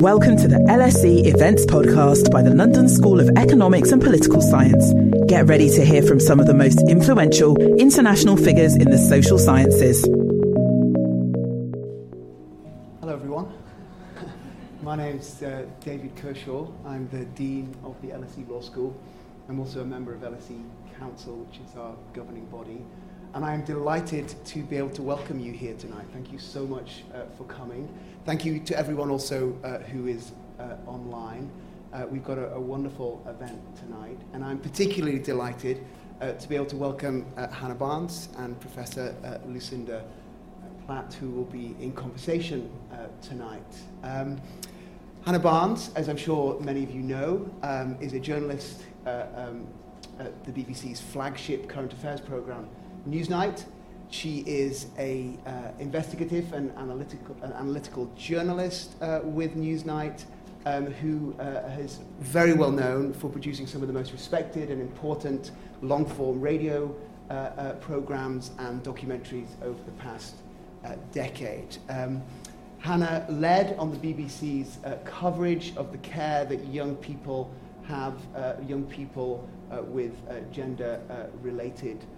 Welcome to the LSE Events Podcast by the London School of Economics and Political Science. Get ready to hear from some of the most influential international figures in the social sciences. Hello, everyone. My name's uh, David Kershaw. I'm the Dean of the LSE Law School. I'm also a member of LSE Council, which is our governing body. And I am delighted to be able to welcome you here tonight. Thank you so much uh, for coming. Thank you to everyone also uh, who is uh, online. Uh, we've got a, a, wonderful event tonight, and I'm particularly delighted uh, to be able to welcome uh, Hannah Barnes and Professor Lucinda Platt, who will be in conversation tonight. Um, Hannah Barnes, as I'm sure many of you know, um, is a journalist um, at the BBC's flagship current affairs programme, Newsnight. She is a uh, investigative and analytical, uh, analytical journalist uh, with Newsnight, um, who uh, is very well known for producing some of the most respected and important long-form radio uh, uh, programs and documentaries over the past decade. Um, Hannah led on the BBC's coverage of the care that young people have, young people with gender-related uh,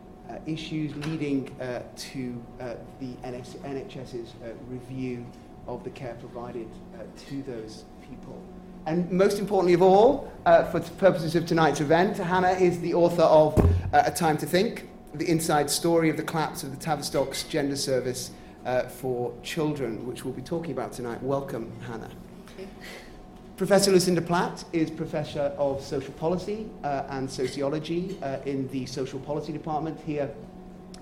issues leading uh, to uh, the NS- NHS's uh, review of the care provided uh, to those people. And most importantly of all, uh, for purposes of tonight's event, Hannah is the author of A Time to Think, the inside story of the collapse of the Tavistock's gender service for children, which we'll be talking about tonight. Welcome, Hannah. Professor Lucinda Platt is Professor of Social Policy uh, and Sociology uh, in the Social Policy Department here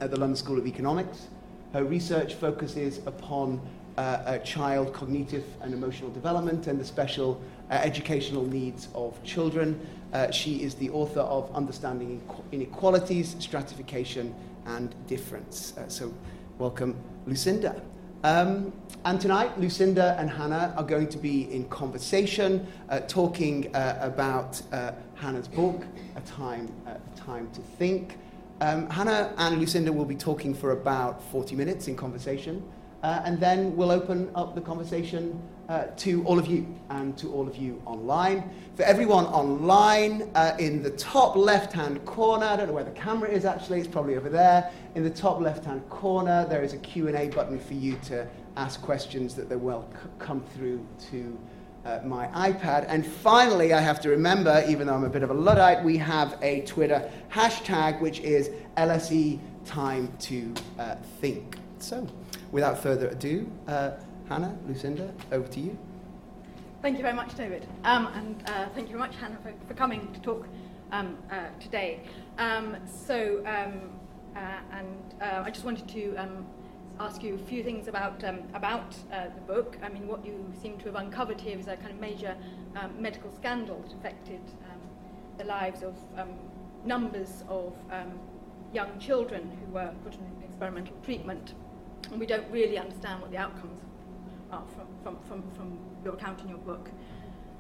at the London School of Economics. Her research focuses upon uh, child cognitive and emotional development and the special uh, educational needs of children. Uh, she is the author of Understanding Inequalities, Stratification and Difference. Uh, so, welcome, Lucinda. Um, and tonight, Lucinda and Hannah are going to be in conversation, uh, talking uh, about uh, Hannah's book, A Time, uh, Time to Think. Um, Hannah and Lucinda will be talking for about 40 minutes in conversation, uh, and then we'll open up the conversation uh, to all of you and to all of you online. For everyone online, uh, in the top left-hand corner, I don't know where the camera is actually, it's probably over there. In the top left-hand corner, there is a Q&A button for you to ask questions that will come through to uh, my iPad. And finally, I have to remember, even though I'm a bit of a Luddite, we have a Twitter hashtag, which is LSE Time to uh, Think. So, without further ado, uh, Hannah, Lucinda, over to you. Thank you very much, David. Um, and uh, thank you very much, Hannah, for, for coming to talk um, uh, today. Um, so, um, uh, and uh, I just wanted to um, ask you a few things about, um, about uh, the book. I mean, what you seem to have uncovered here is a kind of major medical scandal that affected the lives of numbers of young children who were put in experimental treatment. And we don't really understand what the outcomes from, from, from, from your account in your book.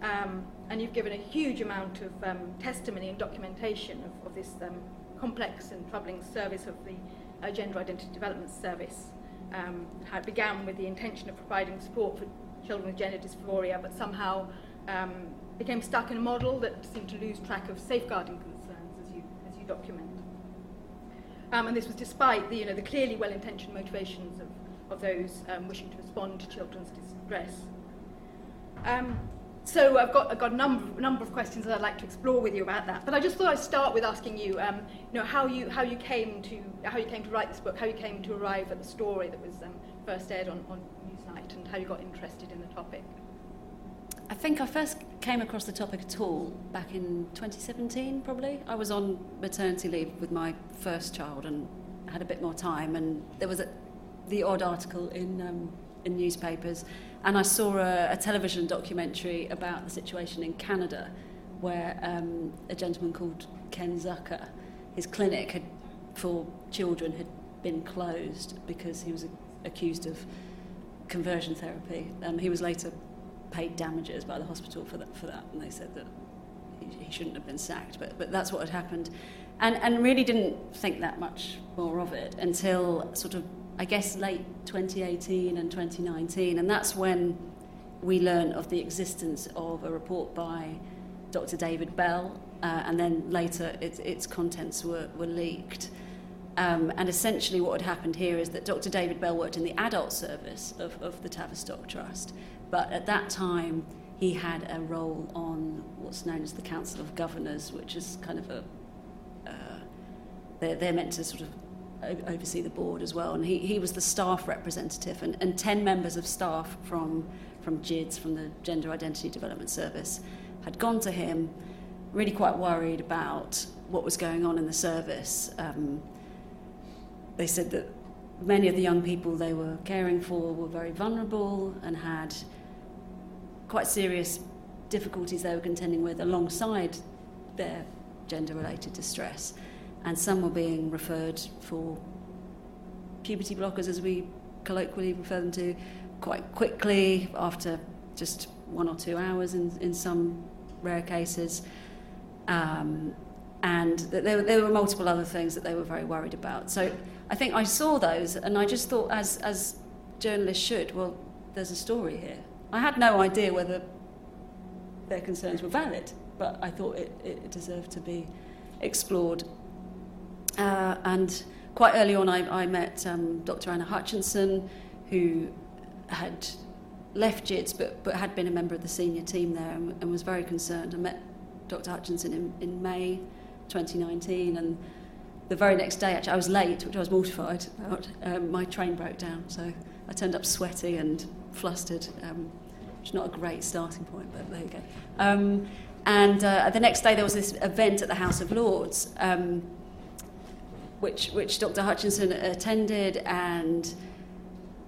Um, and you've given a huge amount of um, testimony and documentation of, of this um, complex and troubling service of the uh, Gender Identity Development Service. Um, how it began with the intention of providing support for children with gender dysphoria, but somehow um, became stuck in a model that seemed to lose track of safeguarding concerns, as you, as you document. Um, and this was despite the, you know, the clearly well-intentioned motivations of of those um, wishing to respond to children's distress. Um, so I've got, I've got a number, number of questions that I'd like to explore with you about that. But I just thought I'd start with asking you, um, you know, how you, how you came to how you came to write this book, how you came to arrive at the story that was um, first aired on, on Newsnight, and how you got interested in the topic. I think I first came across the topic at all back in 2017, probably. I was on maternity leave with my first child and had a bit more time, and there was a, the odd article in, um, in newspapers, and I saw a, a television documentary about the situation in Canada, where um, a gentleman called Ken Zucker, his clinic had, for children had been closed because he was accused of conversion therapy. Um, he was later paid damages by the hospital for that, for that and they said that he, he shouldn't have been sacked, but, but that's what had happened. And, and really didn't think that much more of it until sort of I guess, late 2018 and 2019. And that's when we learn of the existence of a report by Dr. David Bell, uh, and then later its, its contents were, were leaked. Um, and essentially, what had happened here is that Dr. David Bell worked in the adult service of, of the Tavistock Trust, but at that time he had a role on what's known as the Council of Governors, which is kind of a uh, they're, they're meant to sort of oversee the board as well. And he, he was the staff representative, and, and 10 members of staff from, from GIDS, from the Gender Identity Development Service, had gone to him really quite worried about what was going on in the service. Um, they said that many of the young people they were caring for were very vulnerable and had quite serious difficulties they were contending with alongside their gender related distress. And some were being referred for puberty blockers, as we colloquially refer them to, quite quickly after just one or two hours in, in some rare cases. Um, and there, there were multiple other things that they were very worried about. So I think I saw those and I just thought, as, as journalists should, well, there's a story here. I had no idea whether their concerns were valid, but I thought it, it deserved to be explored. Uh, and quite early on, I, I met um, Dr. Anna Hutchinson, who had left GIDS but, but had been a member of the senior team there and, and was very concerned. I met Dr. Hutchinson in, in May 2019, and the very next day, actually, I was late, which I was mortified about. Um, my train broke down, so I turned up sweaty and flustered, um, which is not a great starting point, but there you go. Um, and uh, the next day, there was this event at the House of Lords, um, which, which Dr. Hutchinson attended, and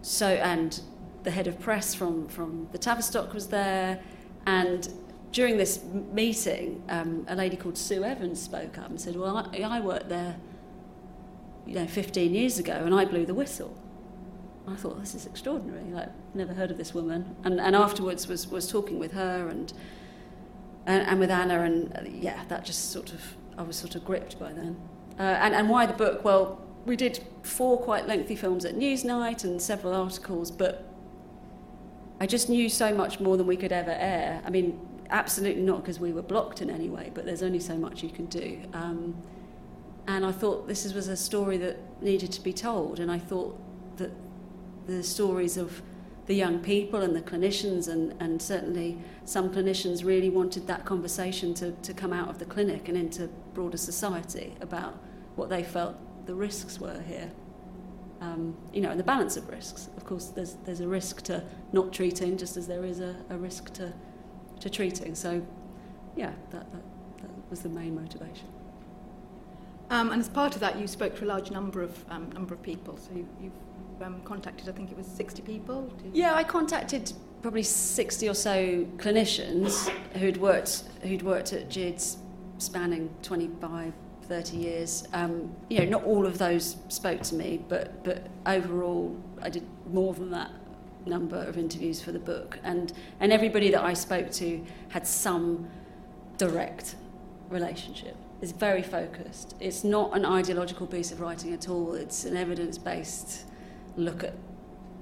so and the head of press from, from the Tavistock was there, and during this meeting, um, a lady called Sue Evans spoke up and said, "Well, I, I worked there, you know, 15 years ago, and I blew the whistle." I thought this is extraordinary. Like, never heard of this woman. And, and afterwards was, was talking with her and, and, and with Anna, and uh, yeah, that just sort of I was sort of gripped by then. Uh, and, and why the book? Well, we did four quite lengthy films at Newsnight and several articles, but I just knew so much more than we could ever air. I mean, absolutely not because we were blocked in any way, but there's only so much you can do. Um, and I thought this was a story that needed to be told, and I thought that the stories of the young people and the clinicians, and, and certainly some clinicians really wanted that conversation to, to come out of the clinic and into broader society about what they felt the risks were here. Um, you know, and the balance of risks. Of course, there's, there's a risk to not treating, just as there is a, a risk to to treating. So, yeah, that, that, that was the main motivation. Um, and as part of that, you spoke to a large number of um, number of people. So you, you've um, contacted, I think it was 60 people. Yeah, I contacted probably 60 or so clinicians who'd worked who'd worked at GIDS, spanning 25, 30 years. Um, you know, not all of those spoke to me, but but overall, I did more than that number of interviews for the book, and, and everybody that I spoke to had some direct relationship. It's very focused. It's not an ideological piece of writing at all. It's an evidence based look at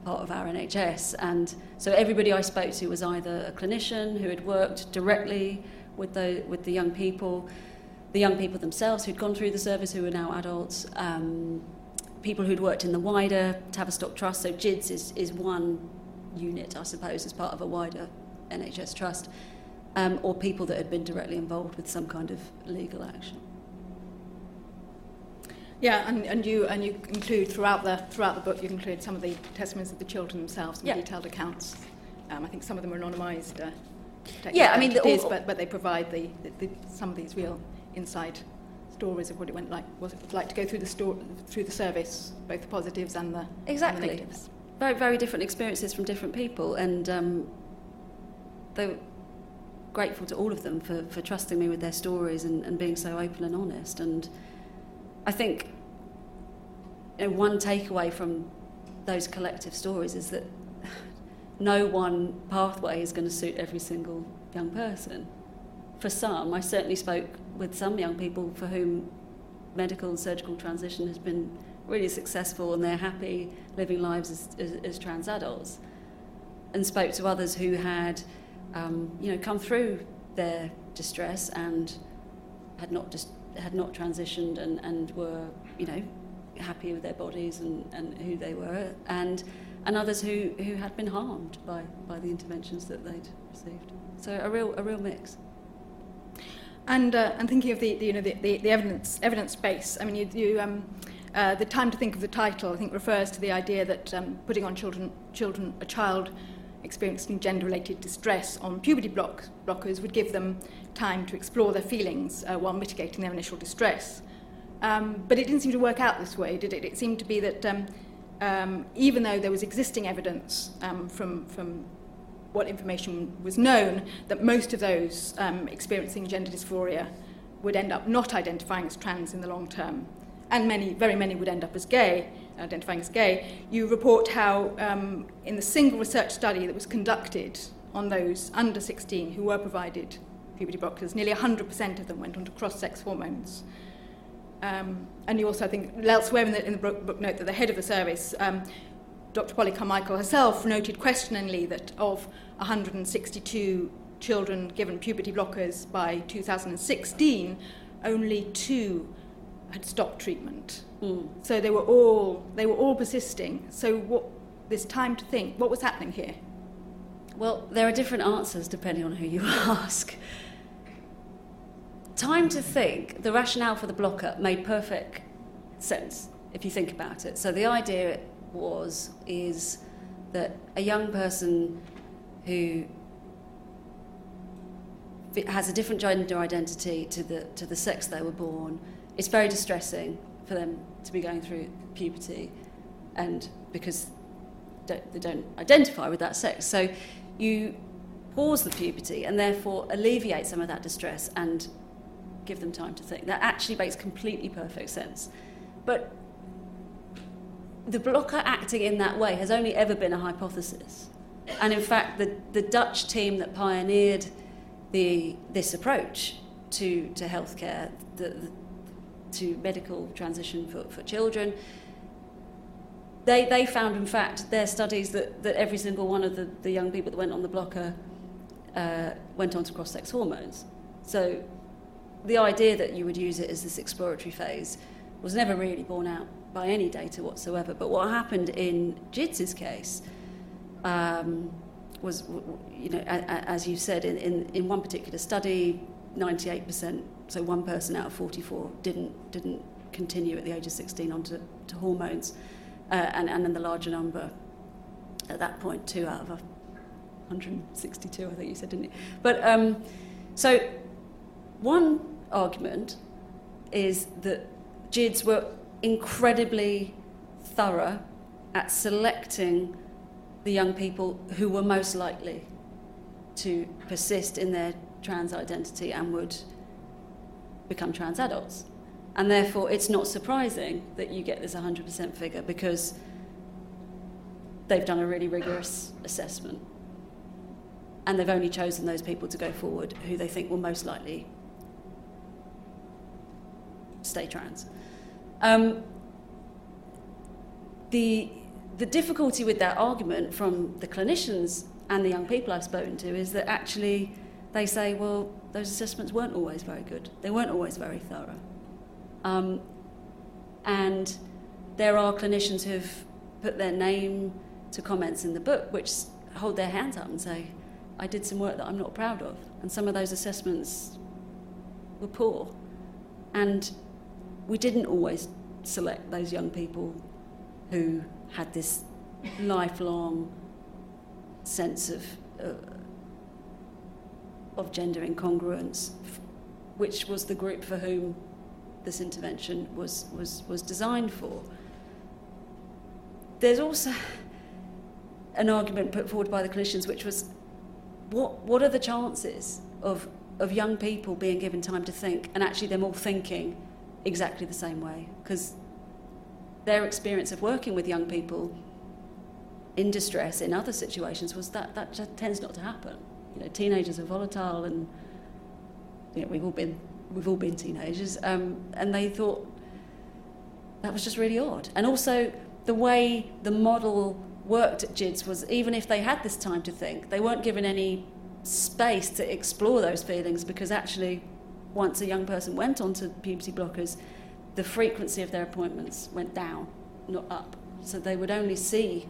part of our NHS. And so everybody I spoke to was either a clinician who had worked directly with the, with the young people, the young people themselves who'd gone through the service who were now adults, um, people who'd worked in the wider Tavistock Trust. So GIDS is, is one unit, I suppose, as part of a wider NHS trust, um, or people that had been directly involved with some kind of legal action. Yeah, and, and you and you include throughout the throughout the book you include some of the testimonies of the children themselves, some yeah. detailed accounts. Um, I think some of them are anonymised. Uh, yeah, I mean, the, all, but but they provide the, the, the, some of these real inside stories of what it went like, what it was like to go through the sto- through the service, both the positives and the exactly. And the negatives. Very very different experiences from different people, and um, they were grateful to all of them for, for trusting me with their stories and, and being so open and honest. And I think you know, one takeaway from those collective stories is that no one pathway is going to suit every single young person. For some, I certainly spoke with some young people for whom medical and surgical transition has been really successful and they're happy living lives as, as, as trans adults. and spoke to others who had, um, you know, come through their distress and had not just had not transitioned and, and were, you know, happy with their bodies and, and who they were, and and others who, who had been harmed by, by the interventions that they'd received. So a real a real mix. And uh, and thinking of the, the you know the, the, the evidence evidence base, I mean you, you um, uh, the time to think of the title I think refers to the idea that um, putting on children children a child experiencing gender-related distress on puberty block, blockers would give them time to explore their feelings uh, while mitigating their initial distress. Um, but it didn't seem to work out this way, did it? It seemed to be that um, um, even though there was existing evidence um, from, from what information was known, that most of those um, experiencing gender dysphoria would end up not identifying as trans in the long term. And many, very many would end up as gay, identifying as gay. You report how, um, in the single research study that was conducted on those under 16 who were provided puberty blockers, nearly 100% of them went on to cross sex hormones. Um, and you also, I think, elsewhere in the, in the book, note that the head of the service, um, Dr. Polly Carmichael herself, noted questioningly that of 162 children given puberty blockers by 2016, only two had stopped treatment. Mm. So they were all they were all persisting. So what this time to think, what was happening here? Well, there are different answers depending on who you ask time to think, the rationale for the blocker made perfect sense if you think about it. So the idea was is that a young person who has a different gender identity to the to the sex they were born, it's very distressing for them to be going through puberty, and because they don't identify with that sex. So you pause the puberty and therefore alleviate some of that distress and give them time to think. That actually makes completely perfect sense. But the blocker acting in that way has only ever been a hypothesis. And in fact, the, the Dutch team that pioneered the, this approach to, to healthcare, the, the, to medical transition for, for children, they, they found, in fact, their studies that, that every single one of the, the young people that went on the blocker uh, went on to cross sex hormones. So the idea that you would use it as this exploratory phase was never really borne out by any data whatsoever. But what happened in GIDS's case um, was, you know, as you said, in, in, in one particular study, 98%, so one person out of 44 didn't, didn't continue at the age of 16 onto to hormones. Uh, and, and then the larger number at that point, two out of 162, I think you said, didn't you? But um, so one argument is that GIDS were incredibly thorough at selecting the young people who were most likely to persist in their trans identity and would become trans adults. And therefore, it's not surprising that you get this 100% figure because they've done a really rigorous assessment. And they've only chosen those people to go forward who they think will most likely stay trans. Um, the, the difficulty with that argument from the clinicians and the young people I've spoken to is that actually they say, well, those assessments weren't always very good. They weren't always very thorough. Um, and there are clinicians who've put their name to comments in the book which hold their hands up and say, I did some work that I'm not proud of. And some of those assessments were poor. And we didn't always select those young people who had this lifelong sense of uh, of gender incongruence, which was the group for whom this intervention was was was designed for. There's also an argument put forward by the clinicians, which was, what what are the chances of of young people being given time to think, and actually them all thinking exactly the same way because their experience of working with young people in distress in other situations was that that just tends not to happen. You know, teenagers are volatile, and you know, we've all been we've all been teenagers, um, and they thought that was just really odd. And also the way the model worked at GIDS was even if they had this time to think, they weren't given any space to explore those feelings because actually, once a young person went onto puberty blockers, the frequency of their appointments went down, not up. So they would only see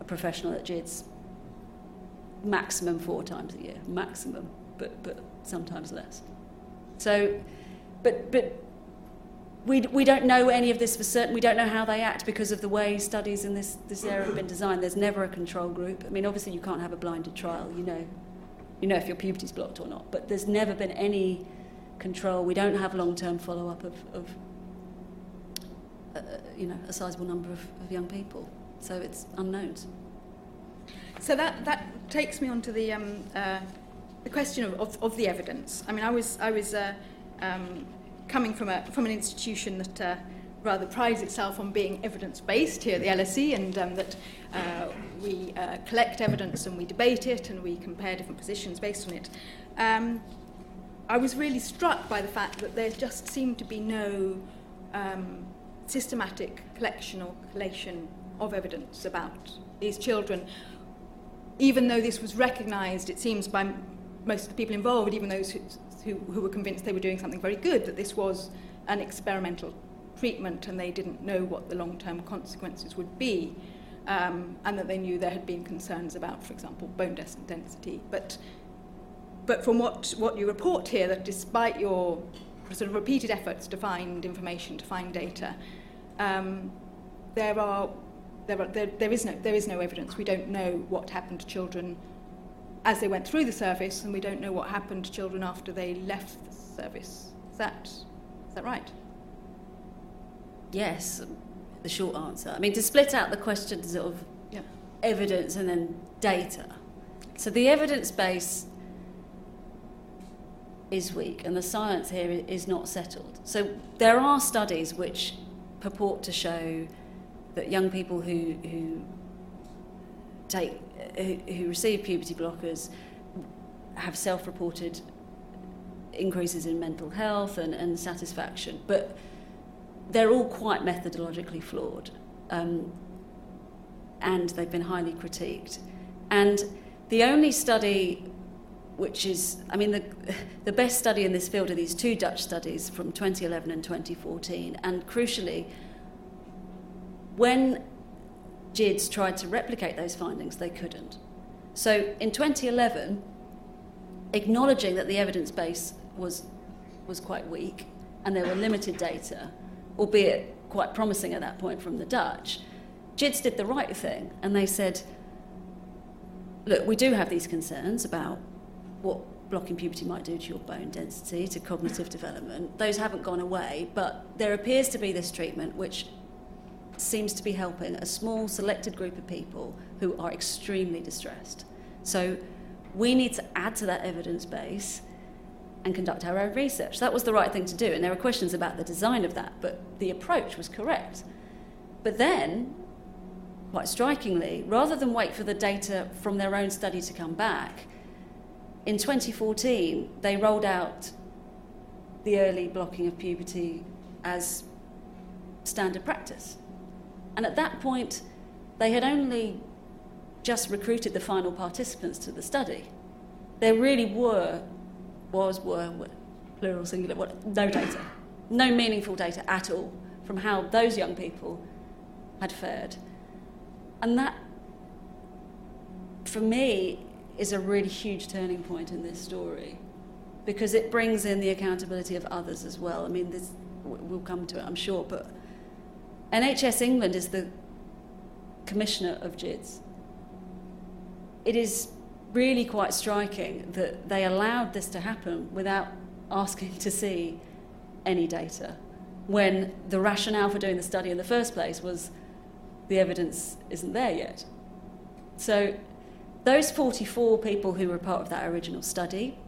a professional at GIDS maximum four times a year, maximum, but, but sometimes less. So, but, but we, we don't know any of this for certain. We don't know how they act because of the way studies in this, this area have been designed. There's never a control group. I mean, obviously, you can't have a blinded trial. You know, you know if your puberty's blocked or not. But there's never been any control. We don't have long-term follow-up of, of uh, you know, a sizable number of, of young people. So it's unknowns. So that, that takes me on to the, um, uh, the question of, of, of the evidence. I mean, I was, I was uh, um, coming from, a, from an institution that uh, rather prides itself on being evidence-based here at the LSE and um, that uh, we uh, collect evidence and we debate it and we compare different positions based on it. Um, I was really struck by the fact that there just seemed to be no um, systematic collection or collation of evidence about these children, even though this was recognised, it seems, by most of the people involved, even those who, who, who were convinced they were doing something very good, that this was an experimental treatment and they didn't know what the long-term consequences would be. Um, and that they knew there had been concerns about, for example, bone density. But, but from what, what you report here, that despite your sort of repeated efforts to find information, to find data, um, there, are, there, are, there, there, is no, there is no evidence. We don't know what happened to children as they went through the service, and we don't know what happened to children after they left the service. Is that, is that right? Yes, the short answer. I mean, to split out the questions of yeah. evidence and then data. So the evidence base is weak, and the science here is not settled. So there are studies which purport to show that young people who, who take who, who receive puberty blockers have self-reported increases in mental health and, and satisfaction, but they're all quite methodologically flawed, um, and they've been highly critiqued. And the only study which is, I mean, the, the best study in this field are these two Dutch studies from 2011 and 2014. And crucially, when GIDS tried to replicate those findings, they couldn't. So in 2011, acknowledging that the evidence base was, was quite weak and there were limited data, albeit quite promising at that point from the Dutch, GIDS did the right thing and they said, look, we do have these concerns about what blocking puberty might do to your bone density, to cognitive development. Those haven't gone away, but there appears to be this treatment which seems to be helping a small selected group of people who are extremely distressed. So we need to add to that evidence base and conduct our own research. That was the right thing to do, and there are questions about the design of that, but the approach was correct. But then, quite strikingly, rather than wait for the data from their own study to come back, in 2014 they rolled out the early blocking of puberty as standard practice. And at that point, they had only just recruited the final participants to the study. There really were, was, were, were plural, singular, what, no data, no meaningful data at all from how those young people had fared. And that, for me, is a really huge turning point in this story because it brings in the accountability of others as well. I mean, this, we'll come to it, I'm sure, but NHS England is the commissioner of GIDS. It is really quite striking that they allowed this to happen without asking to see any data when the rationale for doing the study in the first place was the evidence isn't there yet. So, those 44 people who were part of that original study,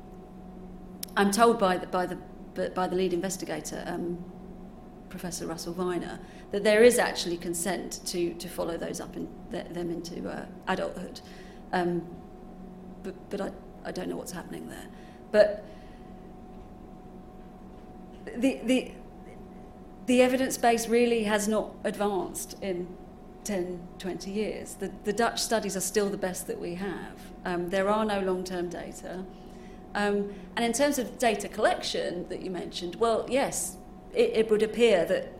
I'm told by the, by the, by the lead investigator, um, Professor Russell Viner, that there is actually consent to, to follow those up and them into uh, adulthood. Um, but but I, I don't know what's happening there. But the, the, the evidence base really has not advanced in 10, 20 years. The, the Dutch studies are still the best that we have. Um, there are no long term data. Um, and in terms of data collection that you mentioned, well, yes, it, it would appear that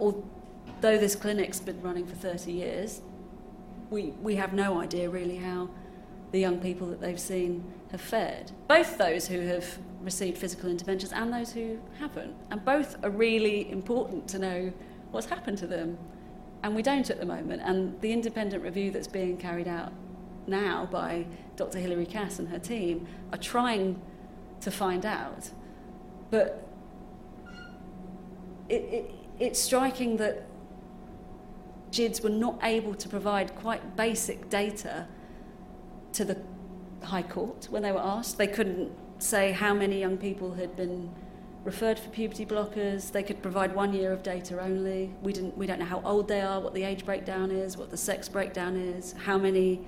although this clinic's been running for 30 years, we, we have no idea really how the young people that they've seen have fared. Both those who have received physical interventions and those who haven't. And both are really important to know what's happened to them. And we don't at the moment. And the independent review that's being carried out now by Dr. Hilary Cass and her team are trying to find out. But it, it, it's striking that GIDS were not able to provide quite basic data to the High Court when they were asked. They couldn't say how many young people had been referred for puberty blockers. They could provide one year of data only. We, didn't, we don't know how old they are, what the age breakdown is, what the sex breakdown is, how many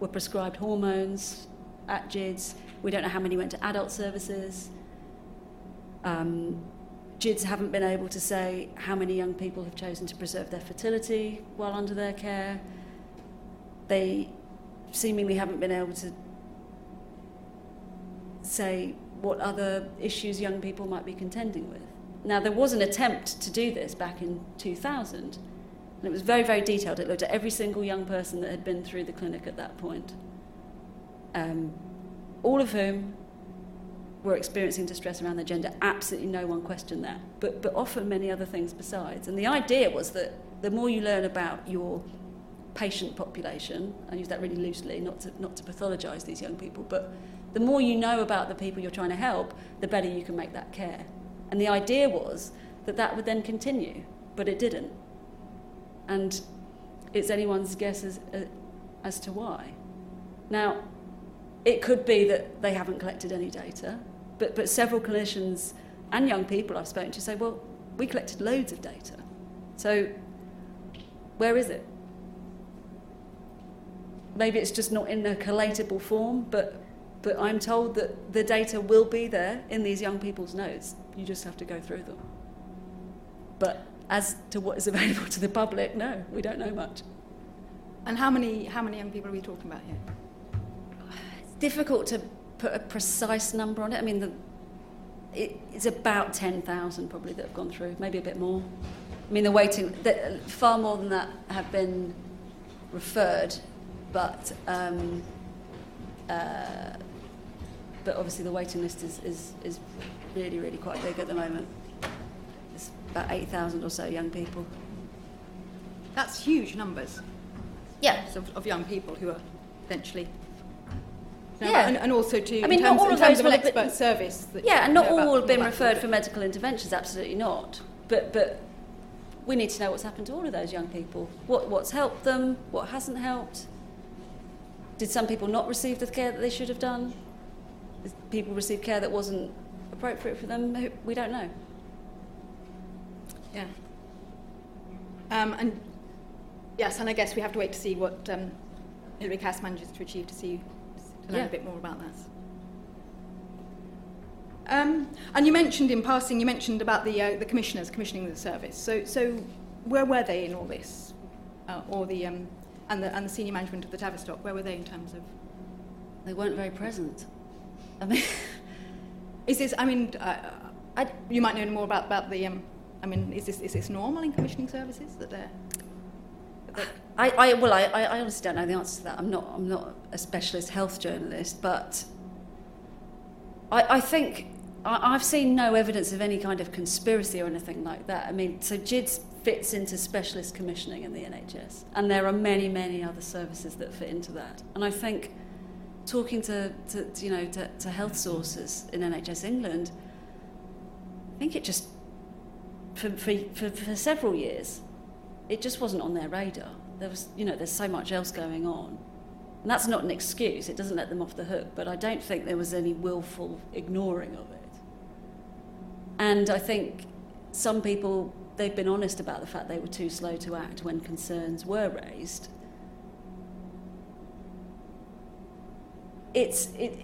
were prescribed hormones at GIDS. We don't know how many went to adult services. Um, GIDS haven't been able to say how many young people have chosen to preserve their fertility while under their care. They seemingly haven't been able to say what other issues young people might be contending with. Now, there was an attempt to do this back in 2000, and it was very, very detailed. It looked at every single young person that had been through the clinic at that point, um, all of whom were experiencing distress around their gender. Absolutely no one questioned that, but, but often many other things besides. And the idea was that the more you learn about your patient population, I use that really loosely, not to, not to pathologise these young people, but the more you know about the people you're trying to help, the better you can make that care. And the idea was that that would then continue, but it didn't. And it's anyone's guess as, uh, as to why. Now, it could be that they haven't collected any data, but, but several clinicians and young people I've spoken to say, well, we collected loads of data. So, where is it? Maybe it's just not in a collatable form, but but I'm told that the data will be there in these young people's notes. You just have to go through them. But as to what is available to the public, no, we don't know much. And how many, how many young people are we talking about here? It's difficult to put a precise number on it. I mean, the, it, it's about 10,000 probably that have gone through, maybe a bit more. I mean, the waiting, the, far more than that have been referred, but um, uh, but obviously the waiting list is, is, is really, really quite big at the moment. It's about 8,000 or so young people. That's huge numbers. Yeah. Of, of young people who are eventually. yeah. And, and, also to. I mean, terms, not all in of terms those of an expert been, service. yeah, and not all have been referred for medical interventions, absolutely not. But, but we need to know what's happened to all of those young people. What, what's helped them, what hasn't helped. Did some people not receive the care that they should have done? Did people received care that wasn't appropriate for them, we don't know. Yeah. Um, and yes, and I guess we have to wait to see what um, Hilary Cass manages to achieve to see to learn yeah. a bit more about that. Um, and you mentioned in passing, you mentioned about the uh, the commissioners commissioning the service. So, so where were they in all this, uh, or the um, and the and the senior management of the Tavistock? Where were they in terms of? They weren't very present. I mean, is this? I mean, uh, I, you might know more about about the. Um, I mean, is this is this normal in commissioning services that they're? I, I well, I, I honestly don't know the answer to that. I'm not I'm not a specialist health journalist, but I, I think I, I've seen no evidence of any kind of conspiracy or anything like that. I mean, so GIDS fits into specialist commissioning in the NHS, and there are many many other services that fit into that, and I think talking to, to, you know to, to health sources in NHS England, I think it just for, for, for, for several years, it just wasn't on their radar. There was you know there's so much else going on, and that's not an excuse. It doesn't let them off the hook. But I don't think there was any willful ignoring of it. And I think some people they've been honest about the fact they were too slow to act when concerns were raised it's it,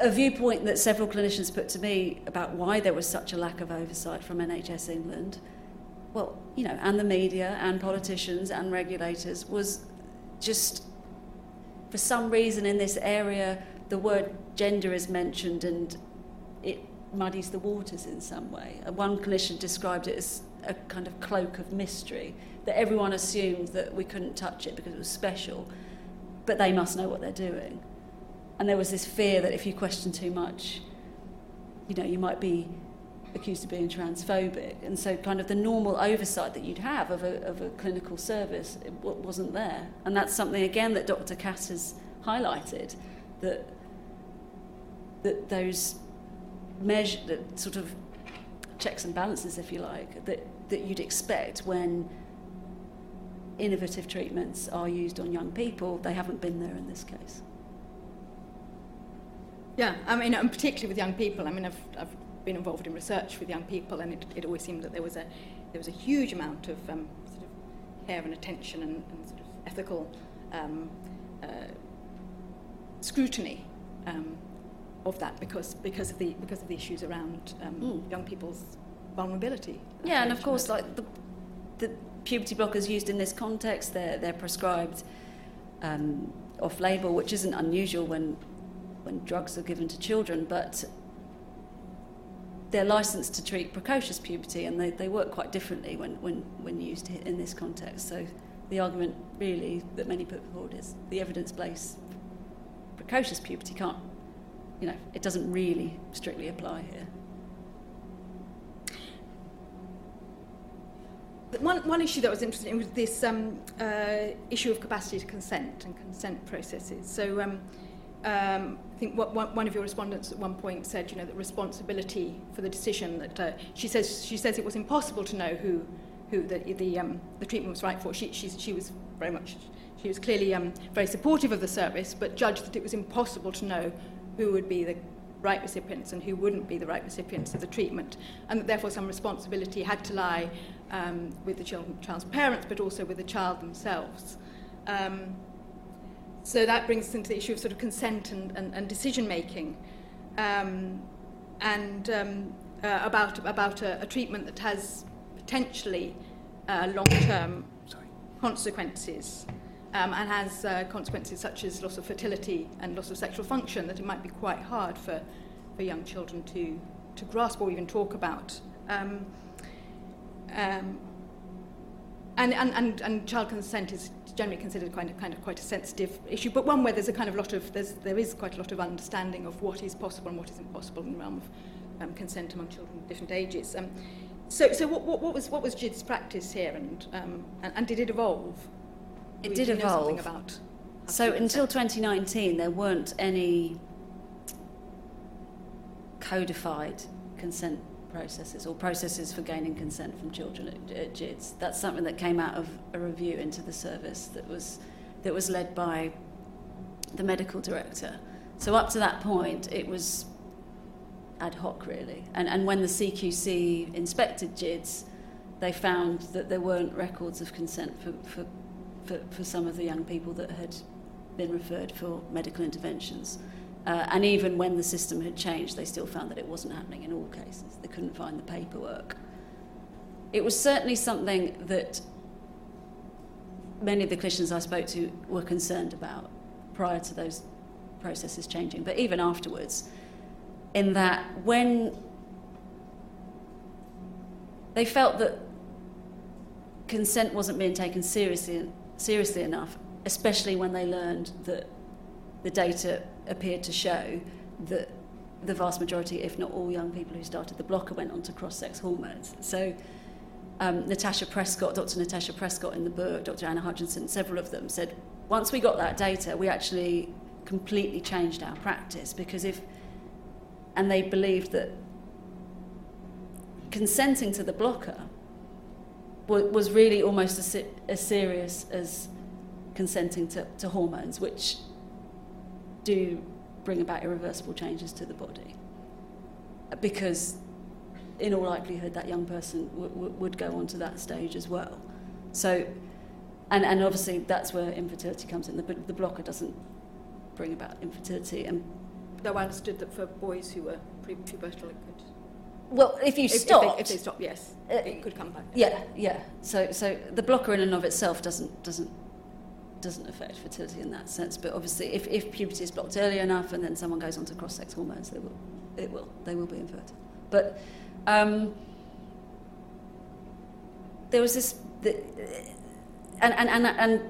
a viewpoint that several clinicians put to me about why there was such a lack of oversight from NHS England well, you know, and the media and politicians and regulators was just for some reason in this area the word gender is mentioned and it muddies the waters in some way. Uh, one clinician described it as a kind of cloak of mystery that everyone assumed that we couldn't touch it because it was special, but they must know what they're doing. And there was this fear that if you question too much, you know, you might be accused of being transphobic. And so, kind of the normal oversight that you'd have of a, of a clinical service wasn't there. And that's something, again, that Dr. Cass has highlighted that, that those measure, that sort of checks and balances, if you like, that, that you'd expect when innovative treatments are used on young people, they haven't been there in this case. Yeah, I mean, and particularly with young people. I mean, I've, I've been involved in research with young people, and it, it always seemed that there was a there was a huge amount of um, sort of care and attention and, and sort of ethical um, uh, scrutiny um, of that because because of the because of the issues around um, mm. young people's vulnerability. Yeah, and of course, like the the puberty blockers used in this context, they're they're prescribed um, off label, which isn't unusual when when drugs are given to children, but they're licensed to treat precocious puberty and they, they work quite differently when, when, when used in this context. So the argument really that many put forward is the evidence base precocious puberty can't, you know, it doesn't really strictly apply here. One, one issue that was interesting was this um, uh, issue of capacity to consent and consent processes. So um, um, I think what, one of your respondents at one point said, you know, the responsibility for the decision that uh, she says she says it was impossible to know who who the the, um, the treatment was right for. She, she she was very much she was clearly um, very supportive of the service, but judged that it was impossible to know who would be the right recipients and who wouldn't be the right recipients of the treatment, and that therefore some responsibility had to lie um, with the child's parents, but also with the child themselves. Um, so that brings us into the issue of sort of consent and, and, and decision making, um, and um, uh, about about a, a treatment that has potentially uh, long-term consequences. Um, and has uh, consequences such as loss of fertility and loss of sexual function that it might be quite hard for, for young children to, to grasp or even talk about. Um, um, and, and, and, and child consent is generally considered kind of, kind of quite a sensitive issue, but one where there's a kind of lot of, there's, there is quite a lot of understanding of what is possible and what isn't possible in the realm of um, consent among children of different ages. Um, so, so what, what, what was what was GIDS' practice here, and, um, and, and did it evolve? It did evolve. about so until 2019, there weren't any codified consent processes or processes for gaining consent from children at, at GIDS. That's something that came out of a review into the service that was, that was led by the medical director. So up to that point, it was ad hoc, really. And, and when the CQC inspected GIDS, they found that there weren't records of consent for, for, for, for some of the young people that had been referred for medical interventions. Uh, and even when the system had changed, they still found that it wasn't happening in all cases. They couldn't find the paperwork. It was certainly something that many of the clinicians I spoke to were concerned about prior to those processes changing, but even afterwards, in that when they felt that consent wasn't being taken seriously, seriously enough, especially when they learned that the data appeared to show that the vast majority, if not all young people who started the blocker went on to cross-sex hormones. So um, Natasha Prescott, Dr. Natasha Prescott in the book, Dr. Anna Hutchinson, several of them said, once we got that data, we actually completely changed our practice because if, and they believed that consenting to the blocker was, really almost as, as serious as consenting to, to hormones, which do bring about irreversible changes to the body. Because, in all likelihood, that young person w- w- would go on to that stage as well. So, and, and obviously, that's where infertility comes in. The, the blocker doesn't bring about infertility. And Though I understood that for boys who were pre-pubertal, it Well, if you If- if they- if they, stop, yes, Uh, it could come back. yeah, yeah. So, so the blocker in and of itself doesn't doesn't doesn't affect fertility in that sense. But obviously, if, if puberty is blocked early enough, and then someone goes on to cross-sex hormones, they will it will they will be infertile. But um, there was this, the, and and and and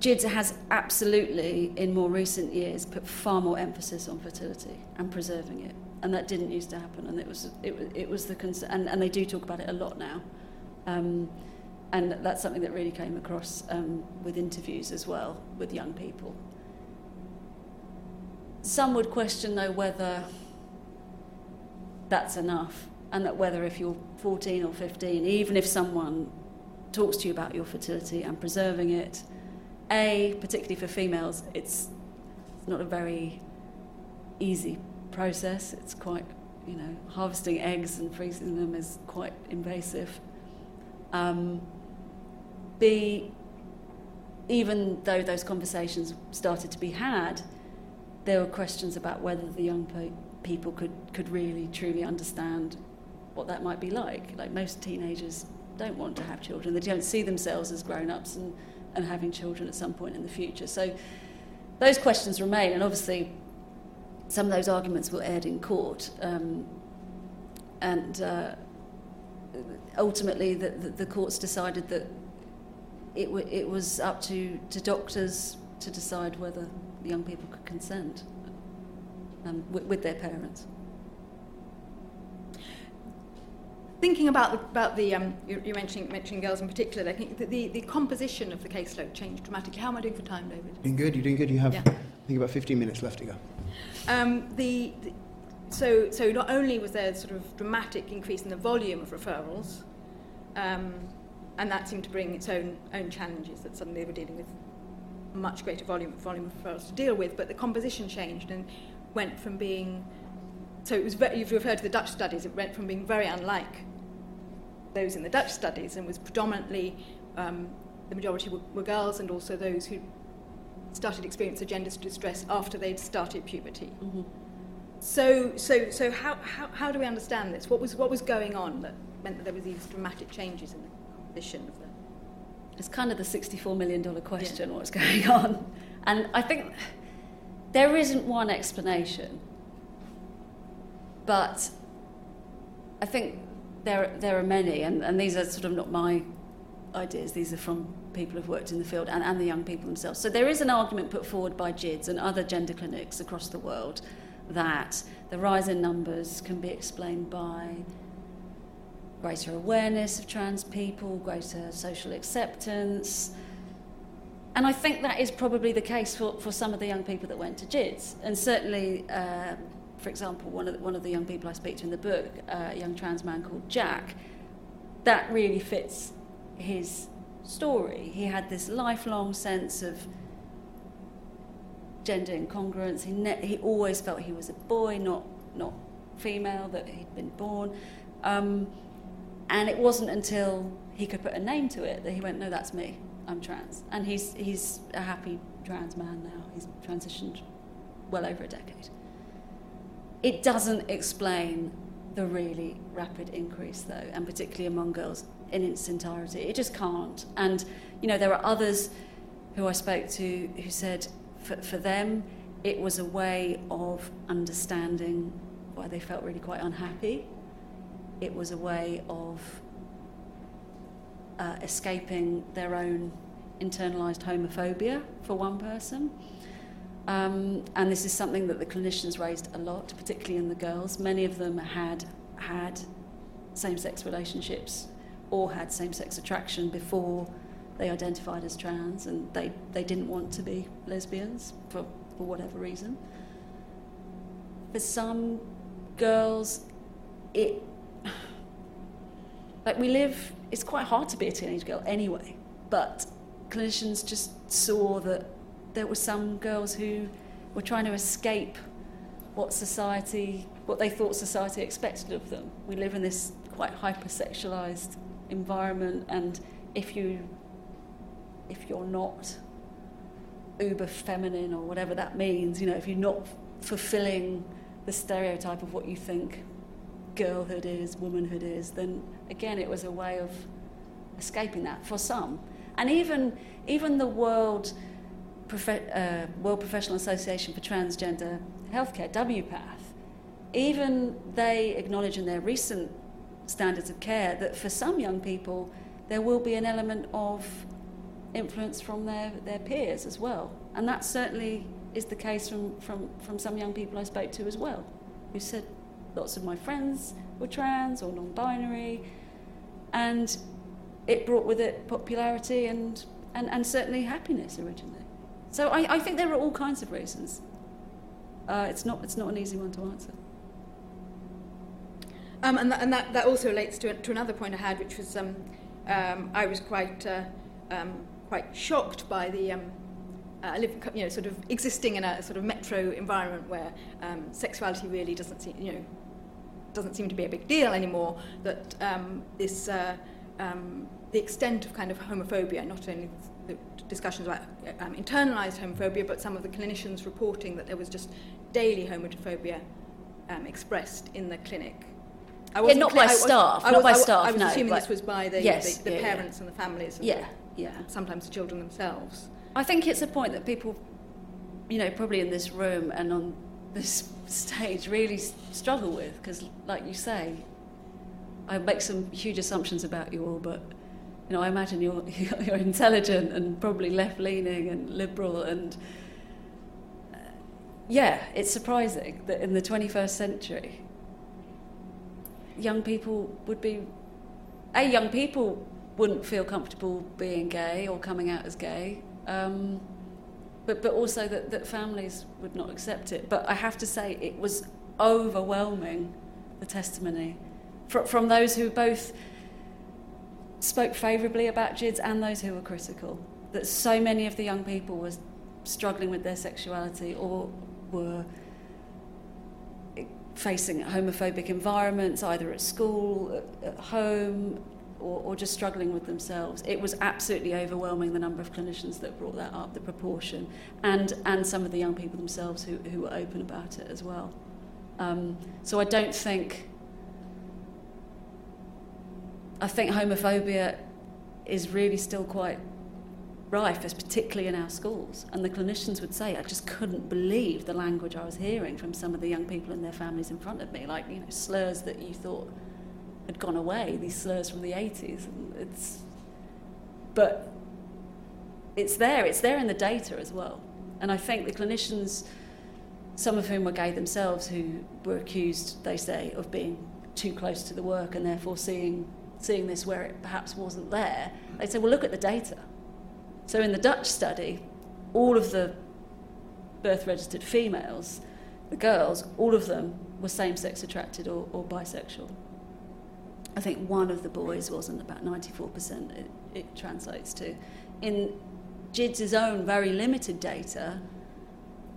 GIDS has absolutely in more recent years put far more emphasis on fertility and preserving it, and that didn't used to happen. And it was it it was the concern, and, and they do talk about it a lot now. Um, and that's something that really came across um, with interviews as well with young people. Some would question, though, whether that's enough, and that whether if you're 14 or 15, even if someone talks to you about your fertility and preserving it, A, particularly for females, it's not a very easy process. It's quite, you know, harvesting eggs and freezing them is quite invasive. Um, B, even though those conversations started to be had, there were questions about whether the young pe- people could, could really truly understand what that might be like. Like most teenagers don't want to have children, they don't see themselves as grown ups and, and having children at some point in the future. So those questions remain, and obviously some of those arguments were aired in court. Um, and uh, ultimately, the, the, the courts decided that it, w- it was up to, to doctors to decide whether the young people could consent um, with, with their parents. Thinking about the, about the um, you, you mentioning mentioning girls in particular, I think that the, the composition of the caseload changed dramatically. How am I doing for time, David? Doing good, you're doing good. You have, Yeah. I think, about 15 minutes left to go. Um, the, the, so, so not only was there a sort of dramatic increase in the volume of referrals, um, and that seemed to bring its own own challenges that suddenly they were dealing with much greater volume volume of referrals to deal with, but the composition changed and went from being so it was very, you've referred to the Dutch studies. It went from being very unlike those in the Dutch studies and was predominantly um, the majority were, were girls and also those who started experiencing gender distress after they'd started puberty. Mm-hmm. So, so, so how, how, how do we understand this? What was, what was going on that meant that there was these dramatic changes in the composition of the... It's kind of the $64 million question, what's going on. And I think there isn't one explanation. But I think there, there are many, and, and these are sort of not my ideas, these are from people who've worked in the field and, and the young people themselves. So there is an argument put forward by GIDS and other gender clinics across the world that the rise in numbers can be explained by greater awareness of trans people, greater social acceptance. And I think that is probably the case for, for some of the young people that went to GIDS. And certainly, uh, for example, one of, the, one of the young people I speak to in the book, uh, a young trans man called Jack, that really fits his story. He had this lifelong sense of gender incongruence. He, ne- he always felt he was a boy, not, not female, that he'd been born. Um, and it wasn't until he could put a name to it that he went, no, that's me. I'm trans. And he's, he's a happy trans man now. He's transitioned well over a decade. It doesn't explain the really rapid increase, though, and particularly among girls in its entirety. It just can't. And, you know, there are others who I spoke to who said for, for them, it was a way of understanding why they felt really quite unhappy. It was a way of uh, escaping their own internalized homophobia for one person. Um, and this is something that the clinicians raised a lot, particularly in the girls. Many of them had had same-sex relationships or had same-sex attraction before they identified as trans, and they, they didn't want to be lesbians for, for whatever reason. For some girls, it like we live. It's quite hard to be a teenage girl anyway, but clinicians just saw that there were some girls who were trying to escape what society, what they thought society expected of them. We live in this quite hypersexualized environment, and if you, if you're not uber feminine or whatever that means, you know, if you're not fulfilling the stereotype of what you think girlhood is, womanhood is, then again it was a way of escaping that for some. And even, even the World, Profe- uh, World Professional Association for Transgender Healthcare, WPATH, even they acknowledge in their recent standards of care that for some young people there will be an element of influence from their, their peers as well. And that certainly is the case from, from, from some young people I spoke to as well, who said lots of my friends were trans or non binary. And it brought with it popularity and, and, and certainly happiness originally. So I, I think there are all kinds of reasons. Uh, it's, not, it's not an easy one to answer. Um, and, th- and that, that also relates to, to another point I had, which was um, um, I was quite, uh, um, quite shocked by the um, uh, live, you know, sort of existing in a sort of metro environment where um, sexuality really doesn't seem, you know, doesn't seem to be a big deal anymore. That um, this, uh, um, the extent of kind of homophobia, not only the discussions about um, internalized homophobia, but some of the clinicians reporting that there was just daily homophobia um, expressed in the clinic. I yeah, not by I staff, was, not by I staff. I was no, assuming this was by the, yes, the, the yeah, parents and the families. And yeah, the, yeah. Sometimes the children themselves. I think it's a point that people, you know, probably in this room and on this stage really struggle with because, like you say, I make some huge assumptions about you all, but you know, I imagine you're you're intelligent and probably left-leaning and liberal and. Uh, yeah, it's surprising that in the 21st century, young people would be. A, young people wouldn't feel comfortable being gay or coming out as gay. Um, but, but also that, that families would not accept it. But I have to say, it was overwhelming, the testimony, from, from those who both spoke favourably about GIDS and those who were critical. That so many of the young people were struggling with their sexuality or were facing homophobic environments, either at school, at, home, or, or just struggling with themselves. It was absolutely overwhelming the number of clinicians that brought that up, the proportion, and, and some of the young people themselves who, who were open about it as well. Um, so I don't think. I think homophobia is really still quite rife, as particularly in our schools. And the clinicians would say, I just couldn't believe the language I was hearing from some of the young people and their families in front of me, like, you know, slurs that you thought had gone away, these slurs from the 80s. And it's, but it's there, it's there in the data as well. And I think the clinicians, some of whom were gay themselves, who were accused, they say, of being too close to the work and therefore seeing, seeing this where it perhaps wasn't there, they say, well, look at the data. So in the Dutch study, all of the birth registered females, the girls, all of them were same sex attracted or, or bisexual. I think one of the boys wasn't, about 94% it, it translates to. In GIDS's own very limited data,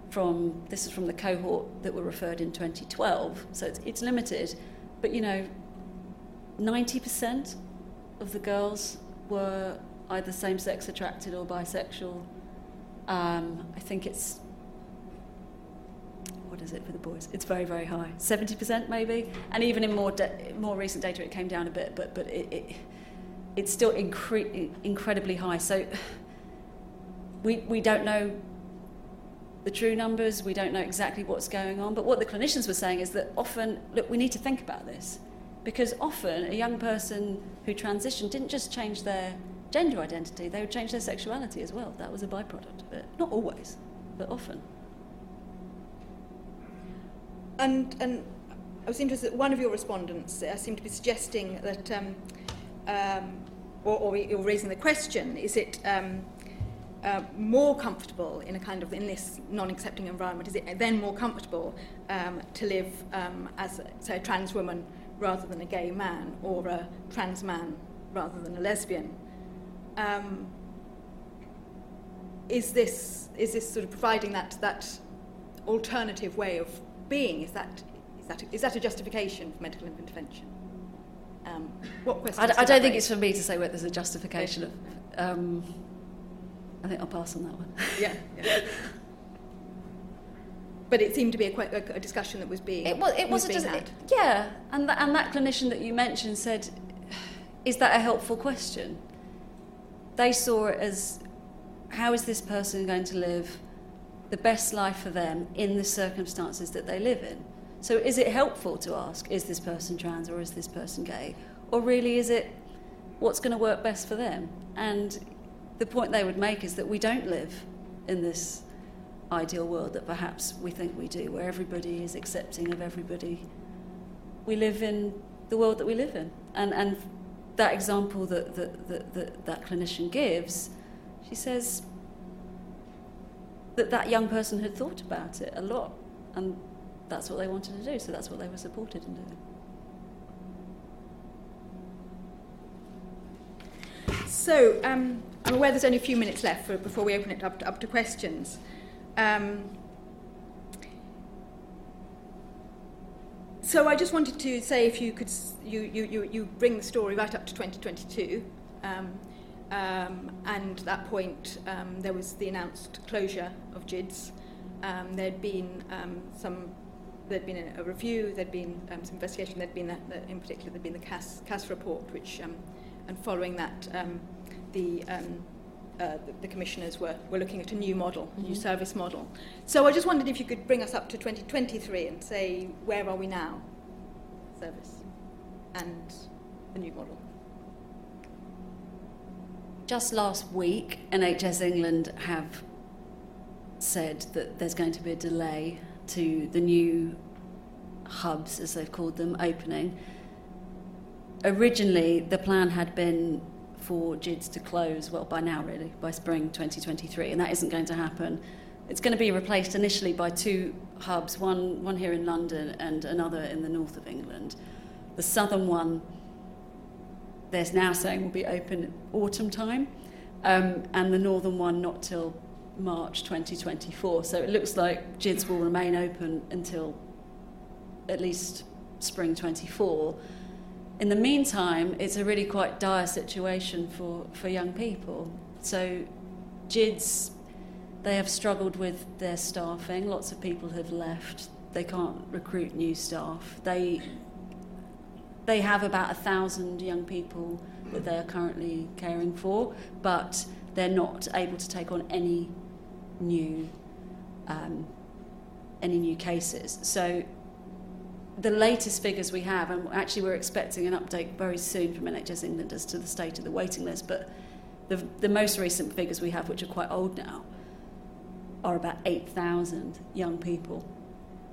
from this is from the cohort that were referred in 2012, so it's, it's limited, but you know, 90% of the girls were either same sex attracted or bisexual. Um, I think it's what is it for the boys? It's very, very high, seventy percent maybe. And even in more de- more recent data, it came down a bit, but but it, it it's still incre- incredibly high. So we we don't know the true numbers. We don't know exactly what's going on. But what the clinicians were saying is that often, look, we need to think about this because often a young person who transitioned didn't just change their gender identity; they would change their sexuality as well. That was a byproduct of it. Not always, but often. And, and I was interested that one of your respondents uh, seemed to be suggesting that, um, um, or, or you're raising the question, is it um, uh, more comfortable in a kind of, in this non-accepting environment, is it then more comfortable um, to live um, as, a, say, a trans woman rather than a gay man, or a trans man rather than a lesbian? Um, is this, is this sort of providing that, that alternative way of being, is that, is that, a, is that a justification for medical intervention? Um, what questions? I, I don't think it's for me to say whether there's a justification of. Um, I think I'll pass on that one. Yeah. yeah. but it seemed to be a, quite, a, a discussion that was being it was, it was, was a had. yeah, and that, and that clinician that you mentioned said, "Is that a helpful question?" They saw it as, "How is this person going to live the best life for them in the circumstances that they live in?" So, is it helpful to ask, "Is this person trans or is this person gay?" Or really, is it what's going to work best for them? And the point they would make is that we don't live in this ideal world that perhaps we think we do, where everybody is accepting of everybody. We live in the world that we live in. And, and that example that, that, that, that that clinician gives, she says that that young person had thought about it a lot, and that's what they wanted to do, so that's what they were supported in doing. So, um, I'm aware there's only a few minutes left for, before we open it up to, up to questions. Um, so I just wanted to say if you could, you, you, you, bring the story right up to 2022. Um, um, and at that point, um, there was the announced closure of GIDS. Um, there'd been um, some, there'd been a, a review, there'd been um, some investigation, there'd been, in particular, there'd been the Cass, Cass report, which, and following that, the, uh, the, the commissioners were, were looking at a new model, a new Mhm. service model. So I just wondered if you could bring us up to 2023 and say, where are we now? Service and the new model. Just last week, NHS England have said that there's going to be a delay to the new hubs, as they've called them, opening. Originally, the plan had been for GIDS to close, well, by now really, by spring 2023, and that isn't going to happen. It's going to be replaced initially by two hubs, one, one here in London and another in the north of England. The southern one they're now saying will be open autumn time, um, and the northern one not till March 2024. So it looks like GIDS will remain open until at least spring 24. In the meantime, it's a really quite dire situation for, for young people. So GIDS, they have struggled with their staffing. Lots of people have left. They can't recruit new staff. They they have about a thousand young people that they are currently caring for, but they're not able to take on any new um, any new cases. So the latest figures we have, and actually we're expecting an update very soon from NHS England as to the state of the waiting list, but the, the most recent figures we have, which are quite old now, are about 8,000 young people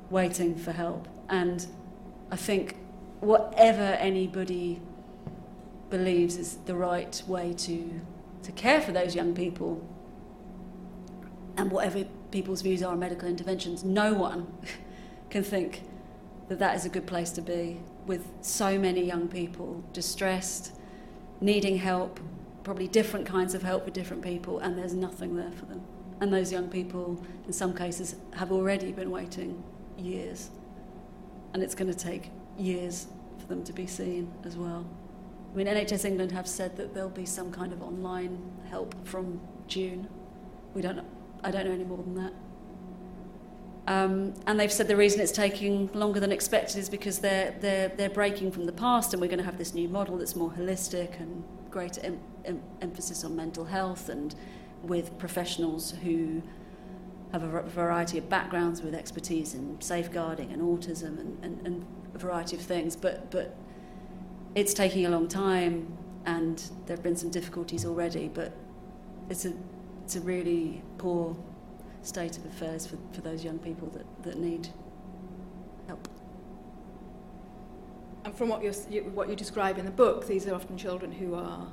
waiting for help. And I think whatever anybody believes is the right way to, to care for those young people, and whatever people's views are on medical interventions, no one can think that that is a good place to be with so many young people distressed, needing help, probably different kinds of help for different people, and there's nothing there for them. And those young people, in some cases, have already been waiting years. And it's going to take years for them to be seen as well. I mean, NHS England have said that there'll be some kind of online help from June. We don't. I don't know any more than that. Um, and they've said the reason it's taking longer than expected is because they're, they're, they're breaking from the past and we're going to have this new model that's more holistic and greater em- em- emphasis on mental health and with professionals who have a variety of backgrounds with expertise in safeguarding and autism and, and, and a variety of things. But, but it's taking a long time and there have been some difficulties already, but it's a, it's a really poor state of affairs for, for those young people that, that need help. And from what, you're, what you describe in the book, these are often children who are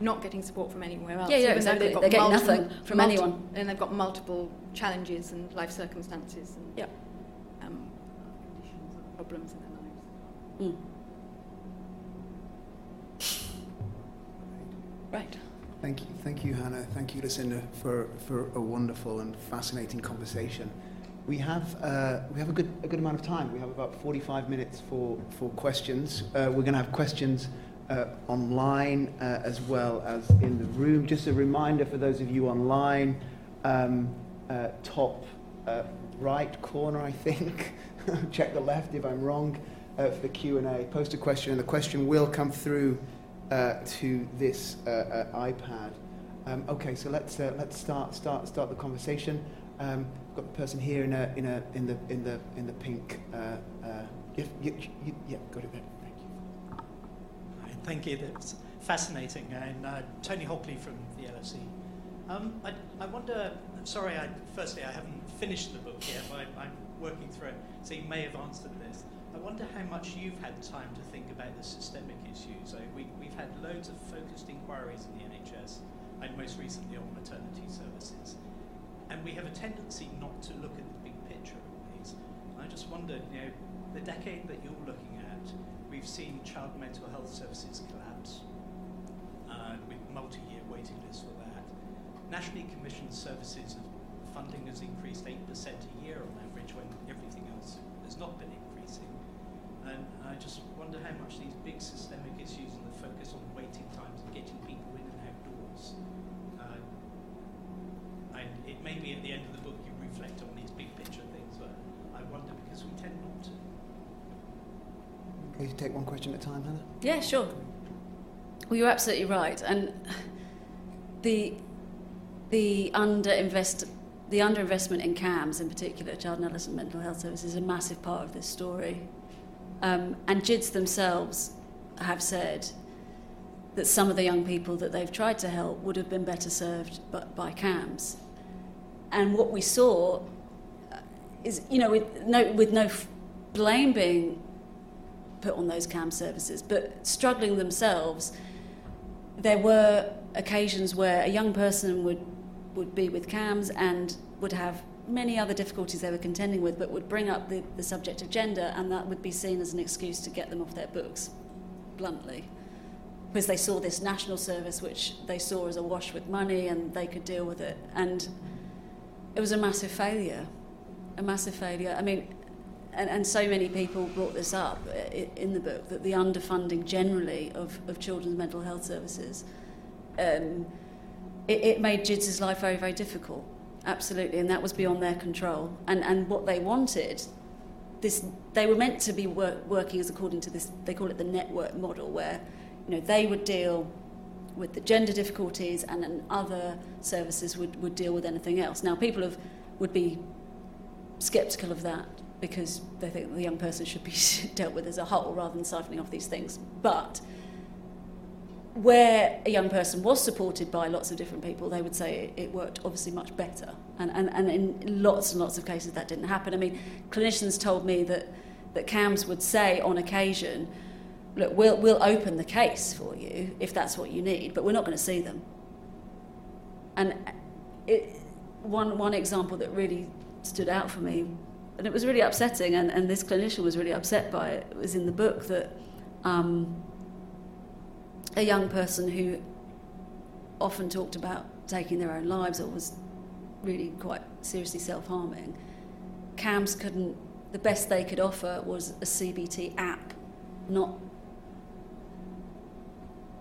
not getting support from anywhere else. Yeah, yeah, exactly. they've got They're getting nothing from anyone. And they've got multiple challenges and life circumstances and Yeah. um, conditions and problems in their lives. Mm. Right. Thank you, thank you, Hannah. Thank you, Lucinda, for, for a wonderful and fascinating conversation. We have uh, we have a good a good amount of time. We have about 45 minutes for for questions. Uh, we're going to have questions uh, online uh, as well as in the room. Just a reminder for those of you online, um, uh, top uh, right corner, I think. Check the left if I'm wrong for the Q&A. Post a question and the question will come through uh, to this uh, uh iPad. Um, okay, so let's, uh, let's start, start, start the conversation. Um, I've got the person here in, a, in, a, in, the, in, the, in the pink. Uh, yeah, yeah, yeah, got it there. Thank you. Thank you. That's fascinating. And Tony Hockley from the LSE. Um, I, I wonder, sorry, I, firstly, I haven't finished the book yet, but I, I'm working through it, so you may have answered this. I wonder how much you've had time to think about the systemic issues. So we, we've had loads of focused inquiries in the NHS, and most recently on maternity services. And we have a tendency not to look at the big picture always. And I just wondered, you know, the decade that you're looking at, we've seen child mental health services collapse uh, with multi-year waiting lists for that nationally commissioned services funding has increased 8% a year on average when everything else has not been increasing. And I just wonder how much these big systemic issues and the focus on waiting times and getting people in and outdoors. Uh, and it may be at the end of the book you reflect on these big picture things, but I wonder because we tend not to. Can you take one question at a time, Hannah? Yeah, sure. Well, you're absolutely right. And the the underinvest the underinvestment in CAMHS, in particular, child and adolescent mental health services, is a massive part of this story. Um, and GIDS themselves have said that some of the young people that they've tried to help would have been better served by, by CAMHS. And what we saw uh, is, you know, with no, with no blame being put on those CAMHS services, but struggling themselves, there were occasions where a young person would would be with CAMHS and would have many other difficulties they were contending with, but would bring up the, the subject of gender, and that would be seen as an excuse to get them off their books, bluntly. Because they saw this national service, which they saw as a wash with money, and they could deal with it. And it was a massive failure. A massive failure. I mean, and, and so many people brought this up in the book that the underfunding generally of, of children's mental health services. Um, it, it made GIDS' life very, very difficult. Absolutely, and that was beyond their control. And, and what they wanted, this, they were meant to be work, working as according to this, they call it the network model, where you know, they would deal with the gender difficulties and then other services would, would deal with anything else. Now, people have, would be sceptical of that because they think the young person should be dealt with as a whole rather than siphoning off these things. But where a young person was supported by lots of different people, they would say it, worked obviously much better. And, and, and in lots and lots of cases, that didn't happen. I mean, clinicians told me that, that CAMHS would say on occasion, look, we'll, we'll open the case for you if that's what you need, but we're not going to see them. And it, one, one example that really stood out for me, and it was really upsetting, and, and this clinician was really upset by it, was in the book that. Um, a young person who often talked about taking their own lives or was really quite seriously self harming, CAMHS couldn't, the best they could offer was a CBT app, not.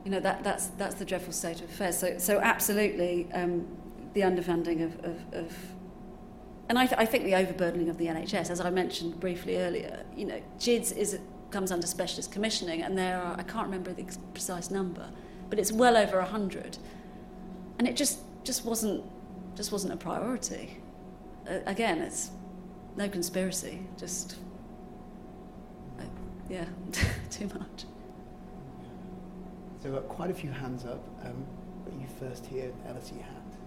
You know, that, that's, that's the dreadful state of affairs. So, so absolutely, um, the underfunding of, of, of and I, th- I think the overburdening of the NHS, as I mentioned briefly earlier, you know, GIDS is comes under specialist commissioning, and there are, I can't remember the precise number, but it's well over 100. And it just, just, wasn't, just wasn't a priority. Uh, again, it's no conspiracy, just, uh, yeah, too much. So we've got quite a few hands up, um, but you first here, LSE hand.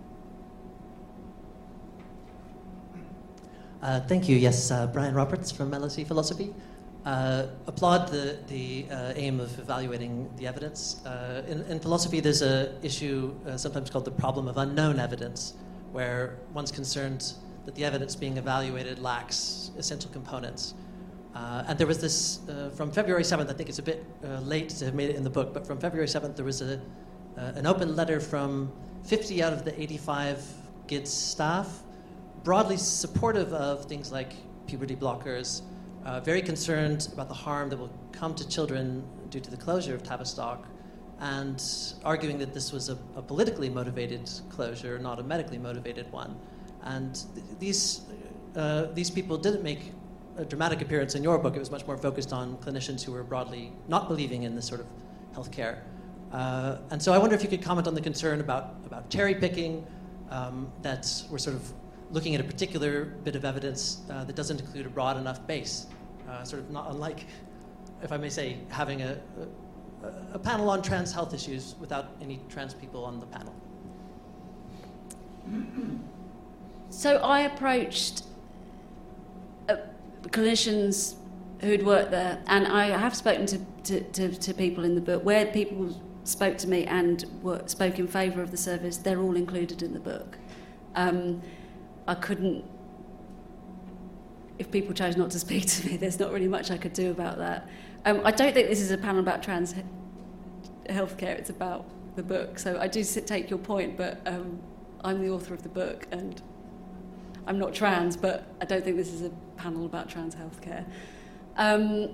Uh, thank you. Yes, uh, Brian Roberts from LSE Philosophy uh, applaud the, the uh, aim of evaluating the evidence. Uh, in, in, philosophy, there's an issue uh, sometimes called the problem of unknown evidence, where one's concerned that the evidence being evaluated lacks essential components. Uh, and there was this, uh, from February 7th, I think it's a bit late to have made it in the book, but from February 7th, there was a, an open letter from 50 out of the 85 GIDS staff, broadly supportive of things like puberty blockers, uh, very concerned about the harm that will come to children due to the closure of Tavistock, and arguing that this was a, a politically motivated closure, not a medically motivated one. And th- these uh, these people didn't make a dramatic appearance in your book. It was much more focused on clinicians who were broadly not believing in this sort of healthcare. Uh, and so I wonder if you could comment on the concern about, about cherry picking, um, that we're sort of looking at a particular bit of evidence uh, that doesn't include a broad enough base, uh, sort of not unlike, if I may say, having a, a, a panel on trans health issues without any trans people on the panel. So I approached clinicians who'd worked there, and I have spoken to, to, to, to people in the book where people spoke to me and were, spoke in favour of the service. They're all included in the book. Um, I couldn't. If people chose not to speak to me, there's not really much I could do about that. Um, I don't think this is a panel about trans he- healthcare. It's about the book. So I do take your point, but um, I'm the author of the book, and I'm not trans, but I don't think this is a panel about trans healthcare. Um,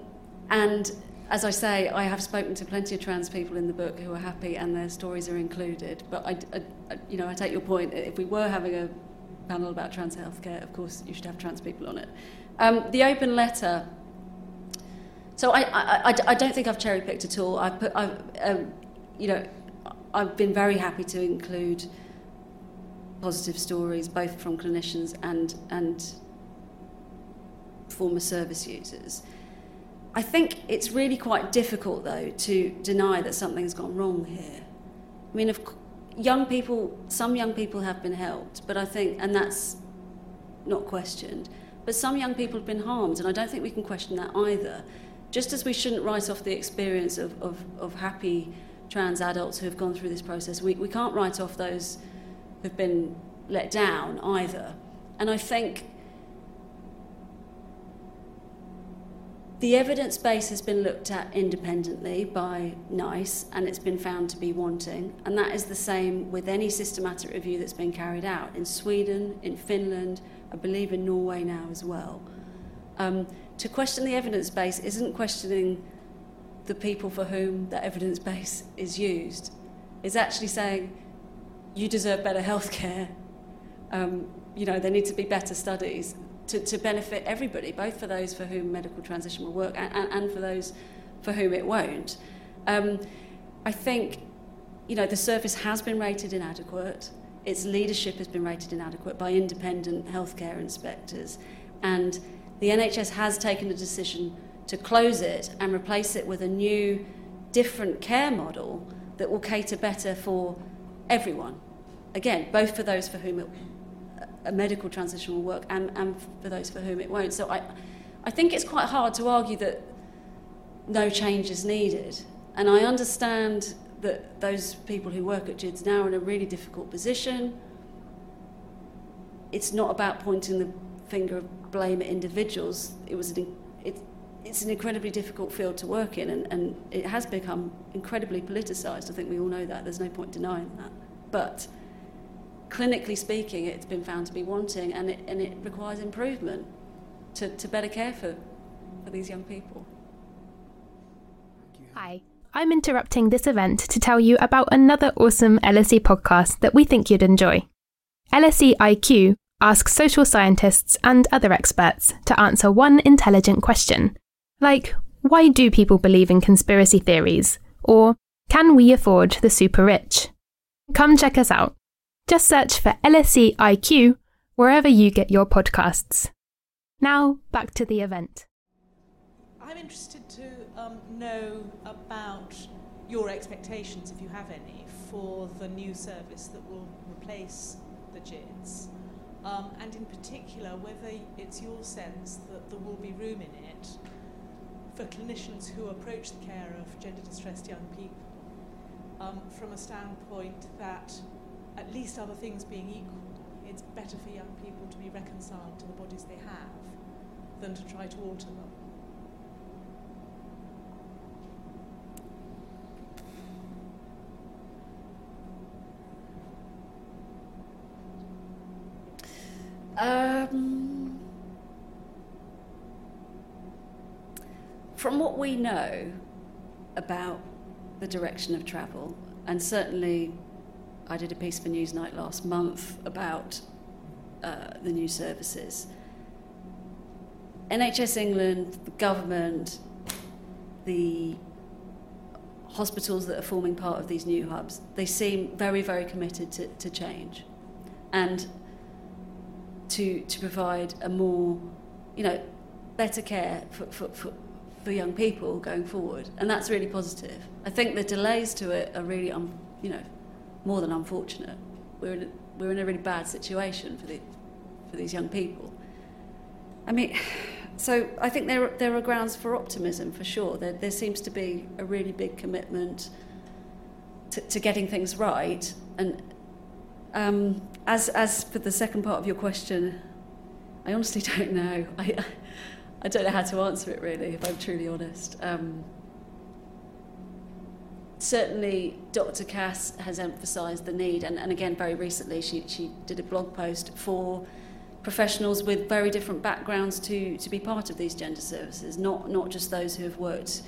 and as I say, I have spoken to plenty of trans people in the book who are happy, and their stories are included. But I, I you know, I take your point. If we were having a panel about trans healthcare, of course, you should have trans people on it. Um, the open letter. So I, I, I, don't think I've cherry picked at all. I've put, I, um, you know, I've been very happy to include positive stories, both from clinicians and and former service users. I think it's really quite difficult, though, to deny that something's gone wrong here. I mean, if young people, some young people have been helped, but I think, and that's not questioned, but some young people have been harmed, and I don't think we can question that either. Just as we shouldn't write off the experience of, of, of happy trans adults who have gone through this process, we, we can't write off those who've been let down either. And I think The evidence base has been looked at independently by NICE and it's been found to be wanting. And that is the same with any systematic review that's been carried out in Sweden, in Finland, I believe in Norway now as well. Um, to question the evidence base isn't questioning the people for whom that evidence base is used. It's actually saying, you deserve better healthcare. Um, you know, there need to be better studies to, to benefit everybody, both for those for whom medical transition will work and, and, and for those for whom it won't. Um, I think, you know, the service has been rated inadequate. Its leadership has been rated inadequate by independent healthcare inspectors. And the NHS has taken a decision to close it and replace it with a new, different care model that will cater better for everyone. Again, both for those for whom it a medical transition will work and, and for those for whom it won't. So I, I think it's quite hard to argue that no change is needed. And I understand that those people who work at GIDS now are in a really difficult position. It's not about pointing the finger of blame at individuals. It was an, it, it's an incredibly difficult field to work in, and, and it has become incredibly politicised. I think we all know that. There's no point denying that. But clinically speaking, it's been found to be wanting and it, and it requires improvement to, to better care for, for these young people. Hi, I'm interrupting this event to tell you about another awesome LSE podcast that we think you'd enjoy. LSE IQ asks social scientists and other experts to answer one intelligent question, like why do people believe in conspiracy theories? Or can we afford the super rich? Come check us out. Just search for LSE IQ wherever you get your podcasts. Now, back to the event. I'm interested to um, know about your expectations, if you have any, for the new service that will replace the GIDS. Um, and in particular, whether it's your sense that there will be room in it for clinicians who approach the care of gender distressed young people um, from a standpoint that at least other things being equal, it's better for young people to be reconciled to the bodies they have than to try to alter them. Um, from what we know about the direction of travel, and certainly I did a piece for Newsnight last month about uh, the new services. NHS England, the government, the hospitals that are forming part of these new hubs, they seem very, very committed to, to change and to, to provide a more, you know, better care for, for, for, for young people going forward. And that's really positive. I think the delays to it are really, um, you know, more than unfortunate. We're in a, we're in a really bad situation for, the, for these young people. I mean, so I think there, there are grounds for optimism for sure. There, there seems to be a really big commitment to, to getting things right. And um, as, as for the second part of your question, I honestly don't know. I, I don't know how to answer it really, if I'm truly honest. Um, certainly, Dr. Cass has emphasised the need, and, and again, very recently, she, she did a blog post for professionals with very different backgrounds to, to be part of these gender services, not, not just those who have worked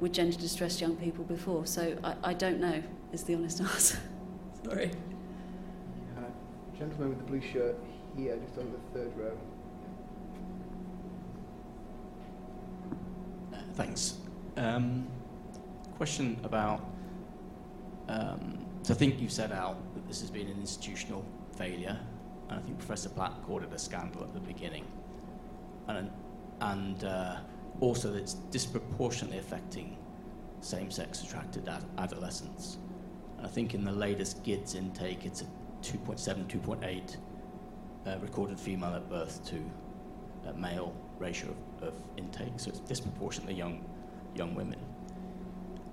with gender distressed young people before. So I, I don't know, is the honest answer. Sorry. Uh, gentleman with the blue shirt here, just on the third row. Thanks. Um, question about. Um, so I think you've set out that this has been an institutional failure and I think Professor Platt called it a scandal at the beginning. And, and uh, also that it's disproportionately affecting same-sex attracted ad- adolescents. And I think in the latest GIDS intake, it's a 2.7, 2.8 uh, recorded female at birth to male ratio of, of, intake, so it's disproportionately young, young women.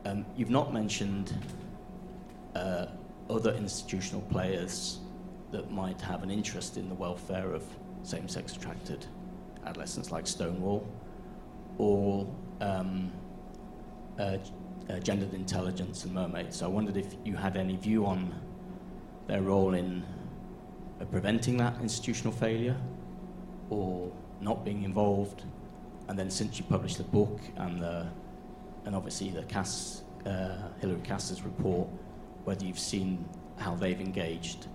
Um, you've not mentioned uh, other institutional players that might have an interest in the welfare of same sex attracted adolescents, like Stonewall, or um, uh, uh, gendered intelligence and mermaids. So I wondered if you had any view on their role in uh, preventing that institutional failure or not being involved. And then since you published the book and, the, and obviously the Cass, uh, Hilary Cass's report, whether you've seen how they've engaged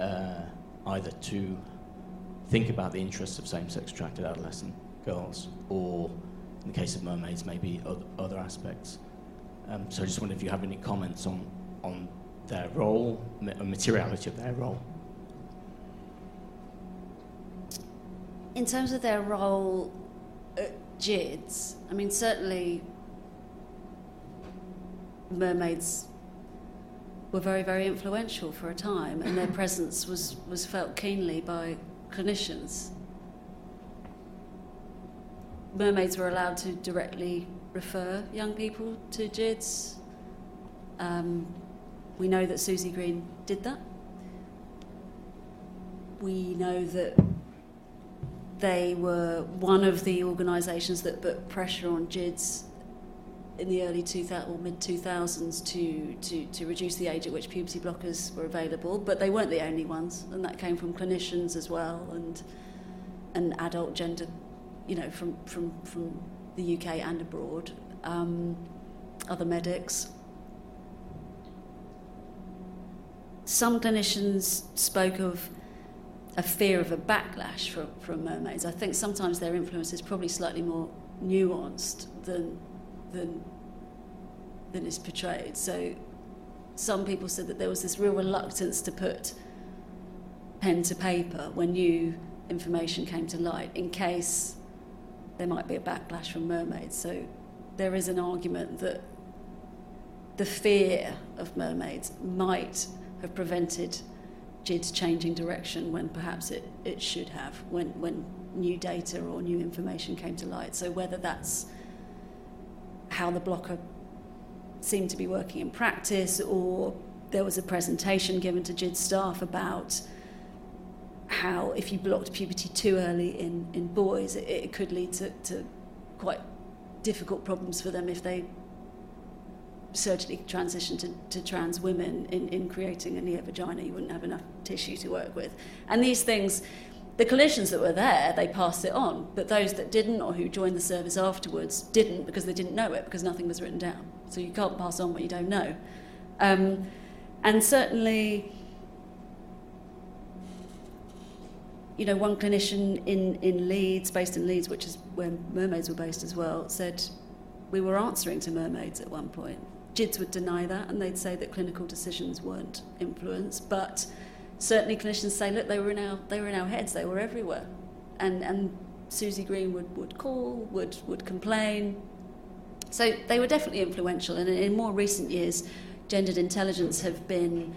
uh, either to think about the interests of same-sex attracted adolescent girls, or in the case of mermaids, maybe other, aspects. Um, so I just wonder if you have any comments on on their role, the materiality of their role. In terms of their role at GIDS, I mean, certainly mermaids were very, very influential for a time, and their presence was, was felt keenly by clinicians. Mermaids were allowed to directly refer young people to GIDS. Um, we know that Susie Green did that. We know that they were one of the organisations that put pressure on GIDS in the early 2000 or mid 2000s to, to, to reduce the age at which puberty blockers were available, but they weren't the only ones, and that came from clinicians as well and and adult gender, you know, from from from the UK and abroad, um, other medics. Some clinicians spoke of a fear of a backlash from, from mermaids. I think sometimes their influence is probably slightly more nuanced than than than is portrayed. So some people said that there was this real reluctance to put pen to paper when new information came to light in case there might be a backlash from mermaids. So there is an argument that the fear of mermaids might have prevented GIDS changing direction when perhaps it, it should have, when, when new data or new information came to light. So whether that's how the blocker seemed to be working in practice, or there was a presentation given to GID staff about how if you blocked puberty too early in, in boys, it, it could lead to, to quite difficult problems for them if they surgically transition to, to trans women in, in creating a near vagina. You wouldn't have enough tissue to work with. And these things the clinicians that were there, they passed it on, but those that didn't or who joined the service afterwards didn't because they didn't know it because nothing was written down. So you can't pass on what you don't know. Um, and certainly, you know, one clinician in, in Leeds, based in Leeds, which is where mermaids were based as well, said we were answering to mermaids at one point. GIDS would deny that and they'd say that clinical decisions weren't influenced, but certainly clinicians say, look, they were in our, they were in our heads, they were everywhere. And, and Susie Green would, would call, would, would complain. So they were definitely influential. And in more recent years, gendered intelligence have been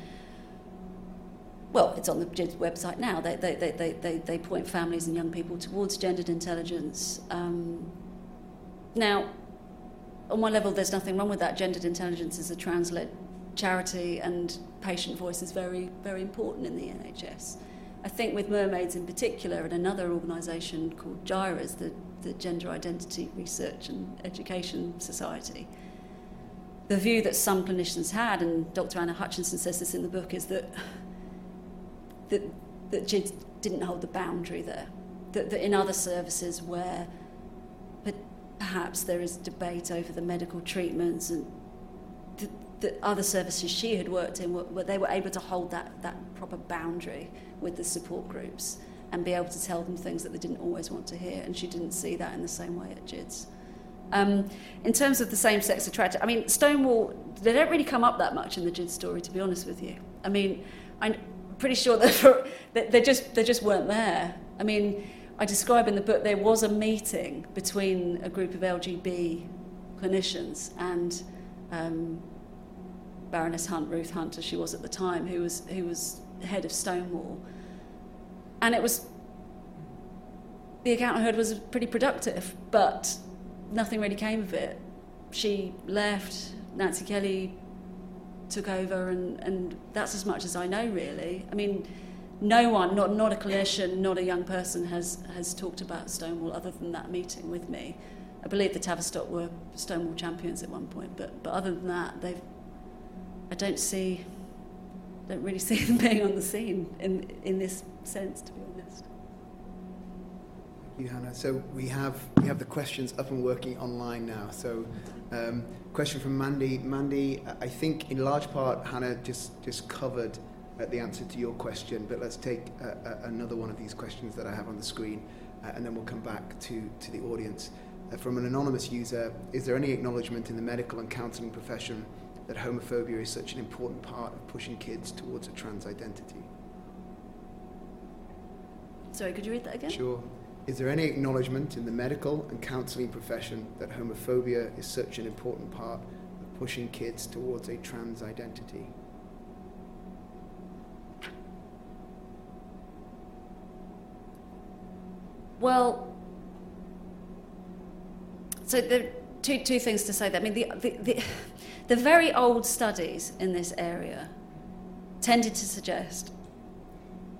well, it's on the website now. They, they, they, they, they, point families and young people towards gendered intelligence. Um, now, on one level, there's nothing wrong with that. Gendered intelligence is a trans-led charity, and patient voice is very, very important in the NHS. I think with mermaids in particular, and another organisation called GIRES, the, the Gender Identity Research and Education Society, the view that some clinicians had, and Dr. Anna Hutchinson says this in the book, is that that, that GIDS didn't hold the boundary there. That, that in other services where perhaps there is debate over the medical treatments and the, the other services she had worked in, where they were able to hold that, that proper boundary with the support groups and be able to tell them things that they didn't always want to hear. And she didn't see that in the same way at GIDS. Um, in terms of the same-sex attraction, I mean, Stonewall, they don't really come up that much in the GIDS story, to be honest with you. I mean, I'm pretty sure that, for, that they, just, they just weren't there. I mean, I describe in the book there was a meeting between a group of LGB clinicians and um, Baroness Hunt, Ruth Hunt, as she was at the time, who was, who was head of Stonewall. And it was, the account I heard was pretty productive, but nothing really came of it. She left, Nancy Kelly took over, and, and that's as much as I know, really. I mean, no one, not, not a clinician, not a young person, has, has talked about Stonewall other than that meeting with me. I believe the Tavistock were Stonewall champions at one point, but, but other than that, they've, I don't see, don't really see them being on the scene in, in this sense, to be honest. Thank you, Hannah. So we have, we have the questions up and working online now. So um, question from Mandy. Mandy, I think in large part, Hannah just, just covered the answer to your question, but let's take uh, another one of these questions that I have on the screen, uh, and then we'll come back to, to the audience. Uh, from an anonymous user, is there any acknowledgement in the medical and counselling profession that homophobia is such an important part of pushing kids towards a trans identity? Sorry, could you read that again? Sure. Is there any acknowledgement in the medical and counselling profession that homophobia is such an important part of pushing kids towards a trans identity? Well, so there are two, two things to say there. I mean, the, the, the, the very old studies in this area tended to suggest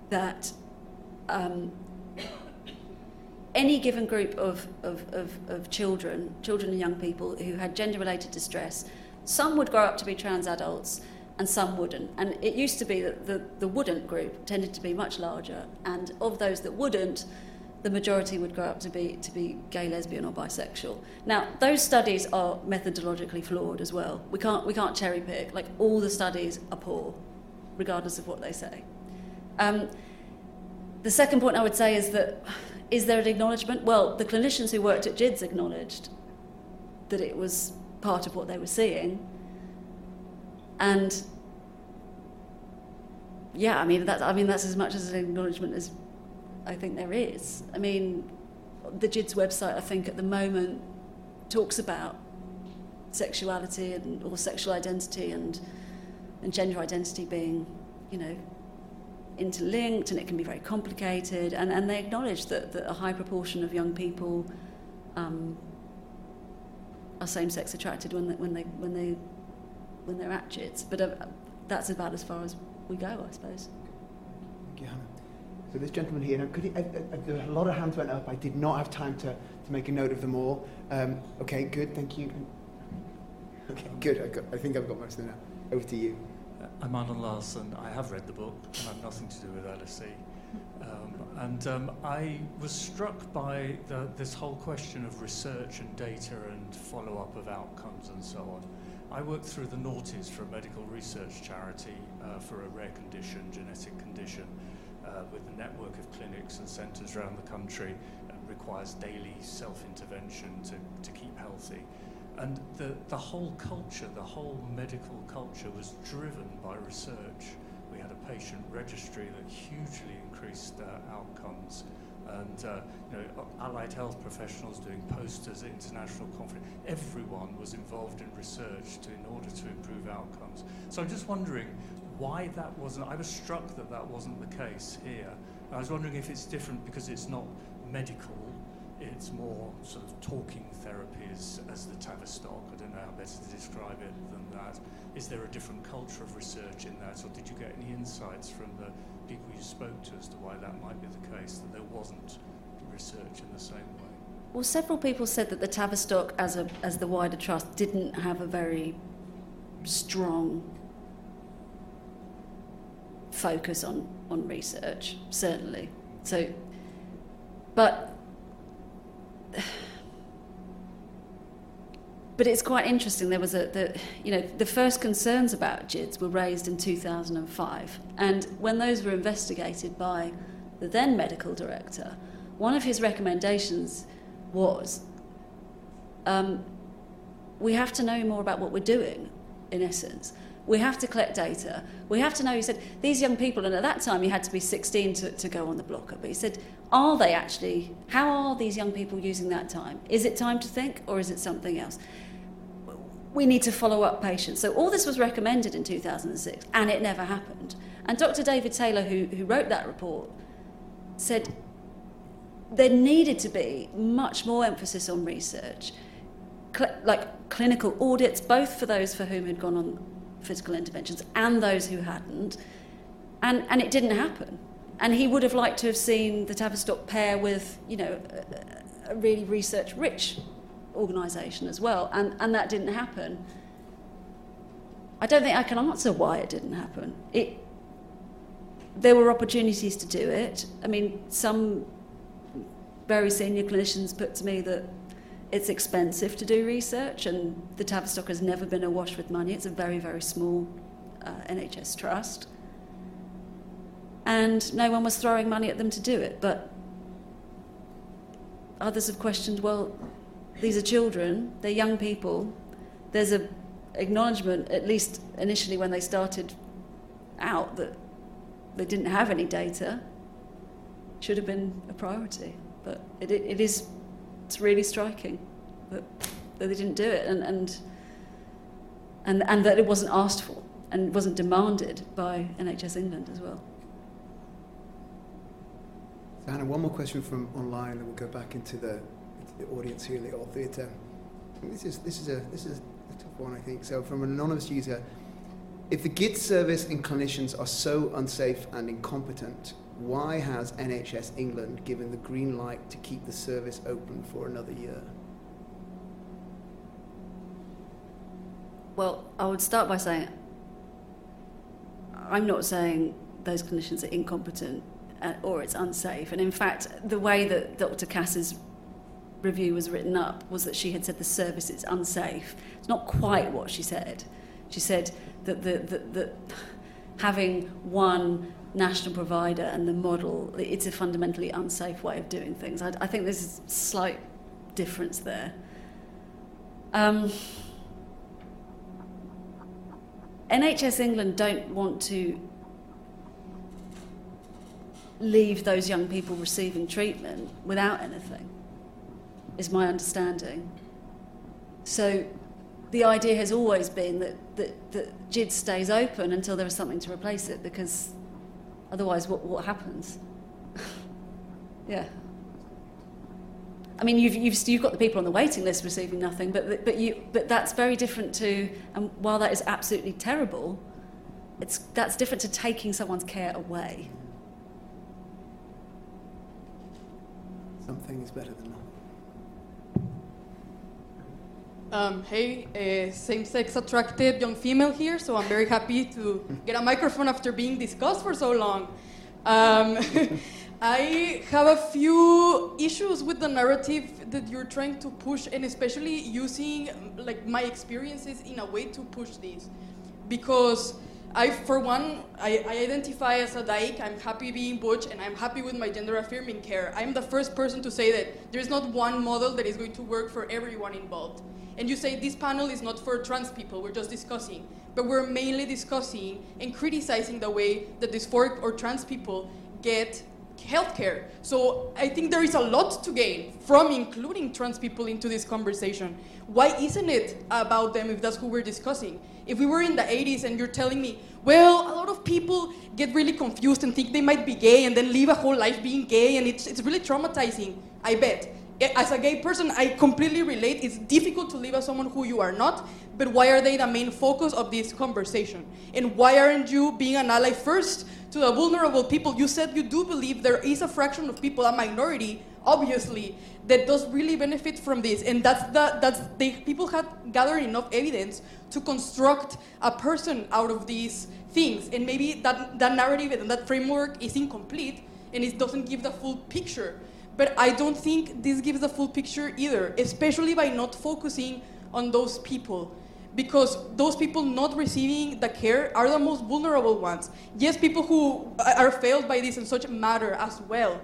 that um, any given group of, of, of, of children, children and young people who had gender related distress, some would grow up to be trans adults and some wouldn't. And it used to be that the, the wouldn't group tended to be much larger, and of those that wouldn't, the majority would grow up to be, to be gay, lesbian, or bisexual. Now, those studies are methodologically flawed as well. We can't, we can't cherry pick. Like, all the studies are poor, regardless of what they say. Um, the second point I would say is that is there an acknowledgement? Well, the clinicians who worked at GIDS acknowledged that it was part of what they were seeing. And yeah, I mean, that's, I mean, that's as much as an acknowledgement as I think there is. I mean, the GIDS website, I think, at the moment talks about sexuality and or sexual identity and and gender identity being, you know, interlinked and it can be very complicated. And, and they acknowledge that, that a high proportion of young people um, are same-sex attracted when they, when they when they when they're at GIDS. But uh, that's about as far as we go, I suppose. So this gentleman here, could he, uh, uh, a lot of hands went up. I did not have time to, to make a note of them all. Um, okay, good, thank you. Okay, good. I, got, I think I've got most of them now. Over to you. Uh, I'm Arnold Larson. I have read the book and I have nothing to do with LSE. Um, and um, I was struck by the, this whole question of research and data and follow-up of outcomes and so on. I work through the Naughties for a medical research charity uh, for a rare condition, genetic condition, uh, with a network of clinics and centres around the country, uh, requires daily self-intervention to, to keep healthy. And the, the whole culture, the whole medical culture was driven by research. We had a patient registry that hugely increased uh, outcomes and uh, you know, allied health professionals doing posters at international conference. Everyone was involved in research to, in order to improve outcomes. So I'm just wondering why that wasn't. I was struck that that wasn't the case here. I was wondering if it's different because it's not medical. It's more sort of talking therapies as the Tavistock. I don't know how better to describe it than that. Is there a different culture of research in that, or did you get any insights from the people you spoke to as to why that might be the case, that there wasn't research in the same way? Well, several people said that the Tavistock, as, a, as the wider trust, didn't have a very strong focus on, on research, certainly. So, but but it's quite interesting. There was a, the, you know, the first concerns about GIDS were raised in 2005, and when those were investigated by the then medical director, one of his recommendations was, um, we have to know more about what we're doing. In essence, we have to collect data. We have to know. He said these young people, and at that time you had to be 16 to, to go on the blocker. But he said, are they actually? How are these young people using that time? Is it time to think, or is it something else? we need to follow up patients. So all this was recommended in 2006, and it never happened. And Dr. David Taylor, who, who wrote that report, said there needed to be much more emphasis on research, like clinical audits, both for those for whom had gone on physical interventions and those who hadn't. And, and it didn't happen. And he would have liked to have seen the Tavistock pair with, you know, a, a really research-rich organisation as well, and, and that didn't happen. I don't think I can answer why it didn't happen. It, there were opportunities to do it. I mean, some very senior clinicians put to me that it's expensive to do research, and the Tavistock has never been awash with money. It's a very, very small uh, NHS trust. And no one was throwing money at them to do it. But others have questioned well, these are children, they're young people. There's a acknowledgement, at least initially when they started out, that they didn't have any data. Should have been a priority, but it, it, it is it's really striking that, that they didn't do it and, and and and that it wasn't asked for and wasn't demanded by NHS England as well. So Hannah, one more question from online, and we'll go back into the the audience here in the old theatre. This is this is a this is a tough one, I think. So, from an anonymous user, if the GID service and clinicians are so unsafe and incompetent, why has NHS England given the green light to keep the service open for another year? Well, I would start by saying I'm not saying those clinicians are incompetent or it's unsafe. And in fact, the way that Dr. Cass's review was written up was that she had said the service is unsafe. It's not quite what she said. She said that the, the, the having one national provider and the model, it's a fundamentally unsafe way of doing things. I, I think there's a slight difference there. Um, NHS England don't want to leave those young people receiving treatment without anything is my understanding. So the idea has always been that, that, that GIDS stays open until there is something to replace it, because otherwise, what, what happens? yeah. I mean, you've, you've, you've got the people on the waiting list receiving nothing, but, but, you, but that's very different to, and while that is absolutely terrible, it's, that's different to taking someone's care away. Something is better than nothing. Um, hey, uh, same-sex attracted young female here, so I'm very happy to get a microphone after being discussed for so long. Um, I have a few issues with the narrative that you're trying to push, and especially using like my experiences in a way to push this, because I, for one, I, I identify as a dyke. I'm happy being butch, and I'm happy with my gender affirming care. I'm the first person to say that there's not one model that is going to work for everyone involved. And you say this panel is not for trans people, we're just discussing. But we're mainly discussing and criticizing the way that dysphoric or trans people get healthcare. So I think there is a lot to gain from including trans people into this conversation. Why isn't it about them if that's who we're discussing? If we were in the 80s and you're telling me, well, a lot of people get really confused and think they might be gay and then live a whole life being gay and it's, it's really traumatizing, I bet. Eh, as a gay person, I completely relate. It's difficult to live as someone who you are not, but why are they the main focus of this conversation? And why aren't you being an ally first to the vulnerable people? You said you do believe there is a fraction of people, a minority, obviously, that does really benefit from this. And that's the that's the people have gathered enough evidence to construct a person out of these things. And maybe that, that narrative and that framework is incomplete and it doesn't give the full picture. But I don't think this gives the full picture either, especially by not focusing on those people. Because those people not receiving the care are the most vulnerable ones. Yes, people who are failed by this and such matter as well.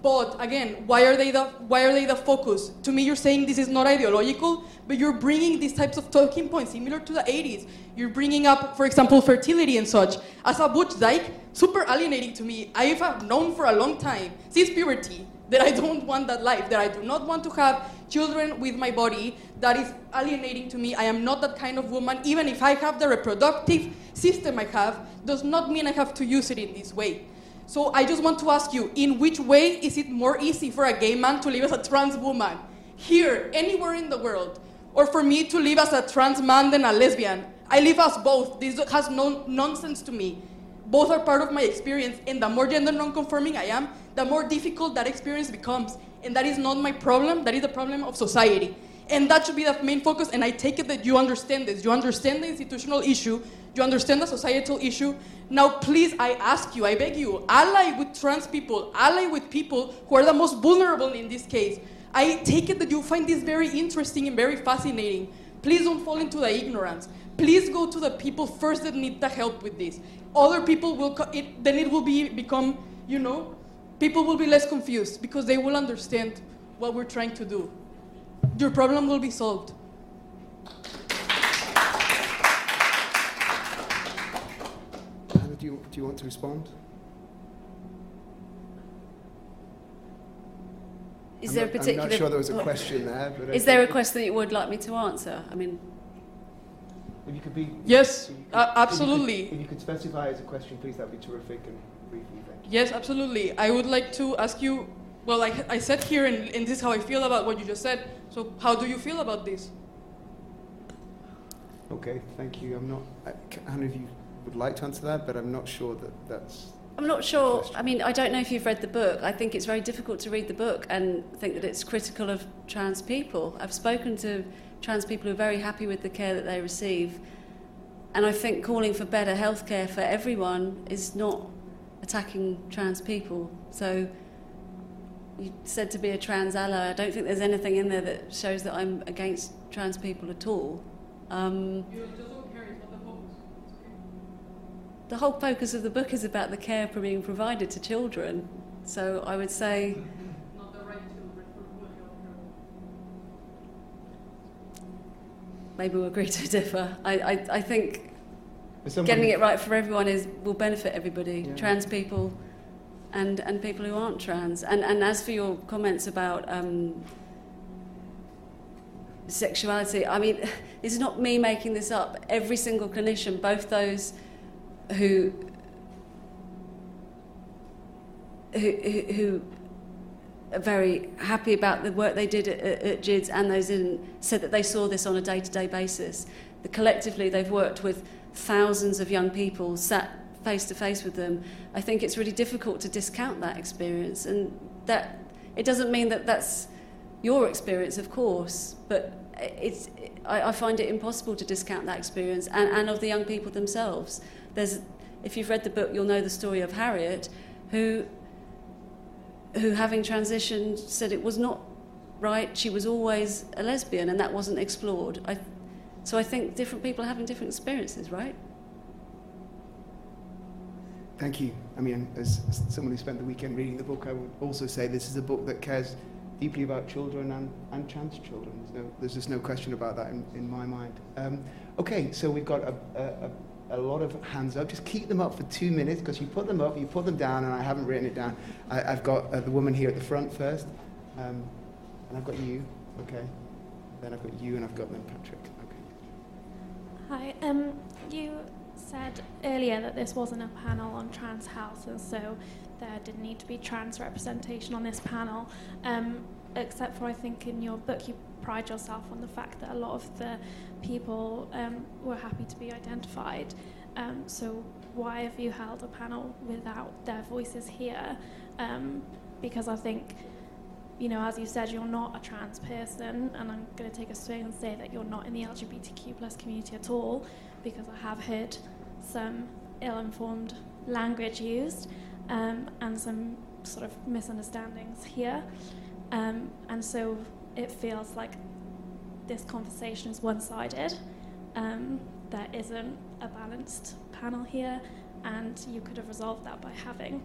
But again, why are they the why are they the focus? To me, you're saying this is not ideological, but you're bringing these types of talking points similar to the 80s. You're bringing up, for example, fertility and such. As a butch dyke, super alienating to me. I have known for a long time since puberty that I don't want that life, that I do not want to have children with my body. That is alienating to me. I am not that kind of woman. Even if I have the reproductive system I have, does not mean I have to use it in this way. So I just want to ask you, in which way is it more easy for a gay man to live as a trans woman? Here, anywhere in the world. Or for me to live as a trans man than a lesbian? I live as both. This has no nonsense to me. Both are part of my experience, and the more gender non-conforming I am, the more difficult that experience becomes. And that is not my problem, that is the problem of society. And that should be the main focus, and I take it that you understand this. You understand the institutional issue, you understand the societal issue. Now, please, I ask you, I beg you, ally with trans people, ally with people who are the most vulnerable in this case. I take it that you find this very interesting and very fascinating. Please don't fall into the ignorance. Please go to the people first that need the help with this. Other people will, co- it, then it will be become, you know, people will be less confused because they will understand what we're trying to do. Your problem will be solved. Hannah, do you, do you want to respond? Is I'm there not, a particular? I'm not sure there was a question there, but I Is there a question that you would like me to answer? I mean, If you could be Yes, if you could- uh, if you could- absolutely. If you could specify as a question, please, that'd be terrific and briefly. Thank you. Yes, absolutely. I would like to ask you. Well, I, I said here, and, and this is how I feel about what you just said. So, how do you feel about this? Okay, thank you. I'm not. I, Hannah, if you would like to answer that, but I'm not sure that that's. I'm not sure. I mean, I don't know if you've read the book. I think it's very difficult to read the book and think that it's critical of trans people. I've spoken to trans people who are very happy with the care that they receive. And I think calling for better healthcare for everyone is not attacking trans people. So you said to be a trans ally. I don't think there's anything in there that shows that I'm against trans people at all. Um, the whole focus of the book is about the care being provided to children. So I would say. Maybe we'll agree to differ. I, I, I think getting it right for everyone is will benefit everybody, Yeah. trans people and, and people who aren't trans. And, and as for your comments about um, sexuality, I mean, it's not me making this up. Every single clinician, both those who who, who, are very happy about the work they did at, at, GIDS and those didn't, said that they saw this on a day-to-day basis. That collectively they've worked with thousands of young people, sat face to face with them. I think it's really difficult to discount that experience, and that it doesn't mean that that's your experience, of course, but it's, I, I find it impossible to discount that experience and, and of the young people themselves. There's, if you've read the book, you'll know the story of Harriet, who who, having transitioned, said it was not right. She was always a lesbian, and that wasn't explored. I, so I think different people are having different experiences, right? Thank you. I mean, as someone who spent the weekend reading the book, I would also say this is a book that cares deeply about children and, and trans children. There's, there's just no question about that in, in my mind. Um, okay, so we've got a, a, a, lot of hands up. Just keep them up for two minutes because you put them up, you put them down, and I haven't written it down. I, have got uh, the woman here at the front first, um, and I've got you, okay. Then I've got you, and I've got then Patrick. Hi. Um, you said earlier that this wasn't a panel on trans health, and so there didn't need to be trans representation on this panel. Um, except for, I think, in your book, you pride yourself on the fact that a lot of the people um, were happy to be identified. Um, so, why have you held a panel without their voices here? Um, because I think you know, as you said, you're not a trans person, and I'm going to take a swing and say that you're not in the LGBTQ plus community at all, because I have heard some ill-informed language used um, and some sort of misunderstandings here, um, and so it feels like this conversation is one-sided. Um, there isn't a balanced panel here, and you could have resolved that by having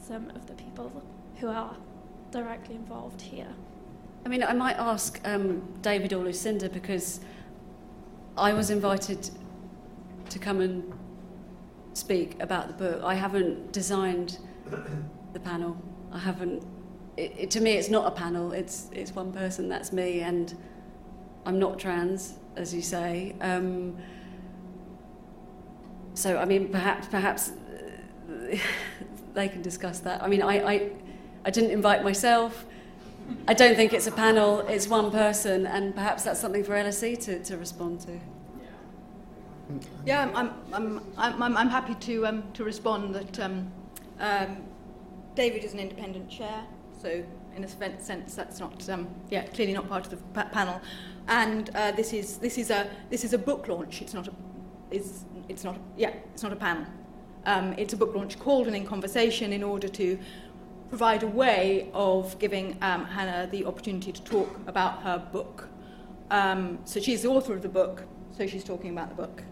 some of the people who are directly involved here? I mean, I might ask um, David or Lucinda because I was invited to come and speak about the book. I haven't designed the panel. I haven't. It, it, to me, it's not a panel. It's it's one person. That's me, and I'm not trans, as you say. Um, so, I mean, perhaps perhaps they can discuss that. I mean, I, I I didn't invite myself. I don't think it's a panel, it's one person, and perhaps that's something for LSE to, to respond to. Yeah, I'm, I'm, I'm, I'm, happy to, um, to respond that um, um, David is an independent chair, so in a sense that's not, um, yeah, clearly not part of the pa- panel. And uh, this, is, this, is a, this is a book launch, it's not a, it's, it's not, yeah, it's not a panel. Um, it's a book launch called and in conversation in order to provide a way of giving um, Hannah the opportunity to talk about her book. Um, so she's the author of the book, so she's talking about the book.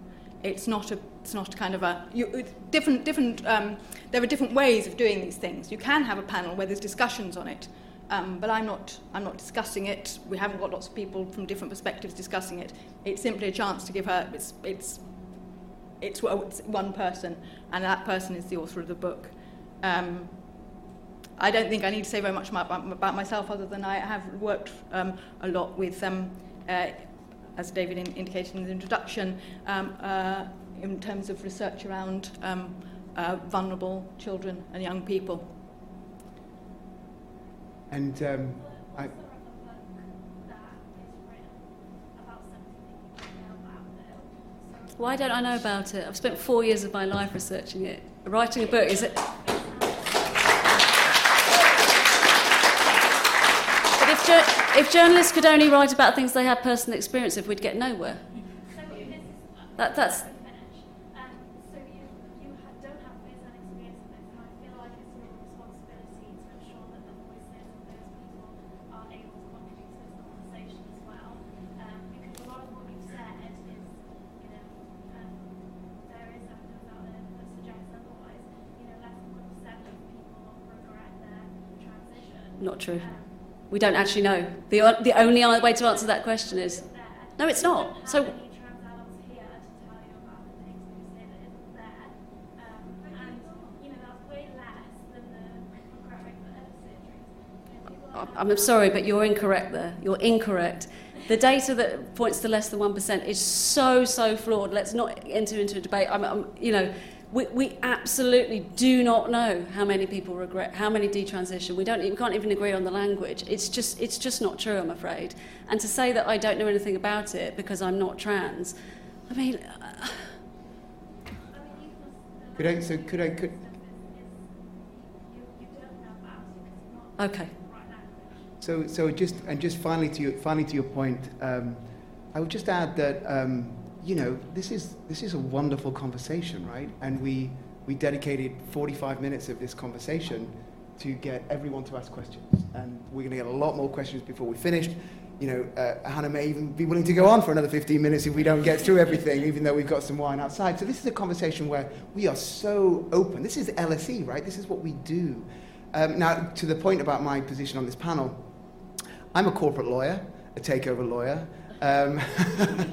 It's not a, it's not kind of a you, different, different. Um, there are different ways of doing these things. You can have a panel where there's discussions on it, um, but I'm not, I'm not discussing it. We haven't got lots of people from different perspectives discussing it. It's simply a chance to give her. It's, it's, it's, it's one person, and that person is the author of the book. Um, I don't think I need to say very much about, about myself other than I have worked um, a lot with, um, uh, as David in, indicated in the introduction, um, uh, in terms of research around um, uh, vulnerable children and young people. And um, I. Why don't I know about it? I've spent four years of my life researching it. Writing a book is it? If journalists could only write about things they had personal experience of, we'd get nowhere. That, that's, not true. We don't actually know. The, the only way to answer that question is no, it's not. So. I'm sorry, but you're incorrect there. You're incorrect. The data that points to less than 1% is so, so flawed. Let's not enter into a debate. I'm, I'm you know, we, we absolutely do not know how many people regret, how many detransition. We don't, we can't even agree on the language. It's just, it's just not true, I'm afraid. And to say that I don't know anything about it because I'm not trans, I mean. Uh, could I? So could I? Could. Okay. So, so just and just finally to your, finally to your point, um, I would just add that. Um, you know, this is, this is a wonderful conversation, right? And we, we dedicated 45 minutes of this conversation to get everyone to ask questions. And we're going to get a lot more questions before we finished. you know, uh, Hannah may even be willing to go on for another 15 minutes if we don't get through everything, even though we've got some wine outside. So this is a conversation where we are so open. This is LSE, right? This is what we do. Um, now, to the point about my position on this panel, I'm a corporate lawyer, a takeover lawyer. Um,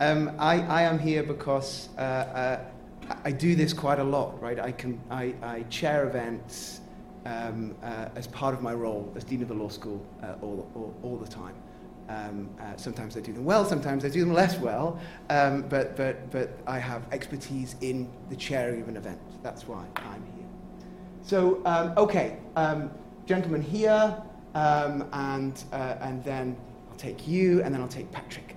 um, I, I, am here because uh, uh, I do this quite a lot, right? I, can, I, I chair events um, uh, as part of my role as Dean of the Law School uh, all, all, all the time. Um, uh, sometimes I do them well, sometimes I do them less well, um, but, but, but I have expertise in the chairing of an event. That's why I'm here. So, um, okay, um, gentlemen here, and, uh, and then I'll take you, and then I'll take Patrick.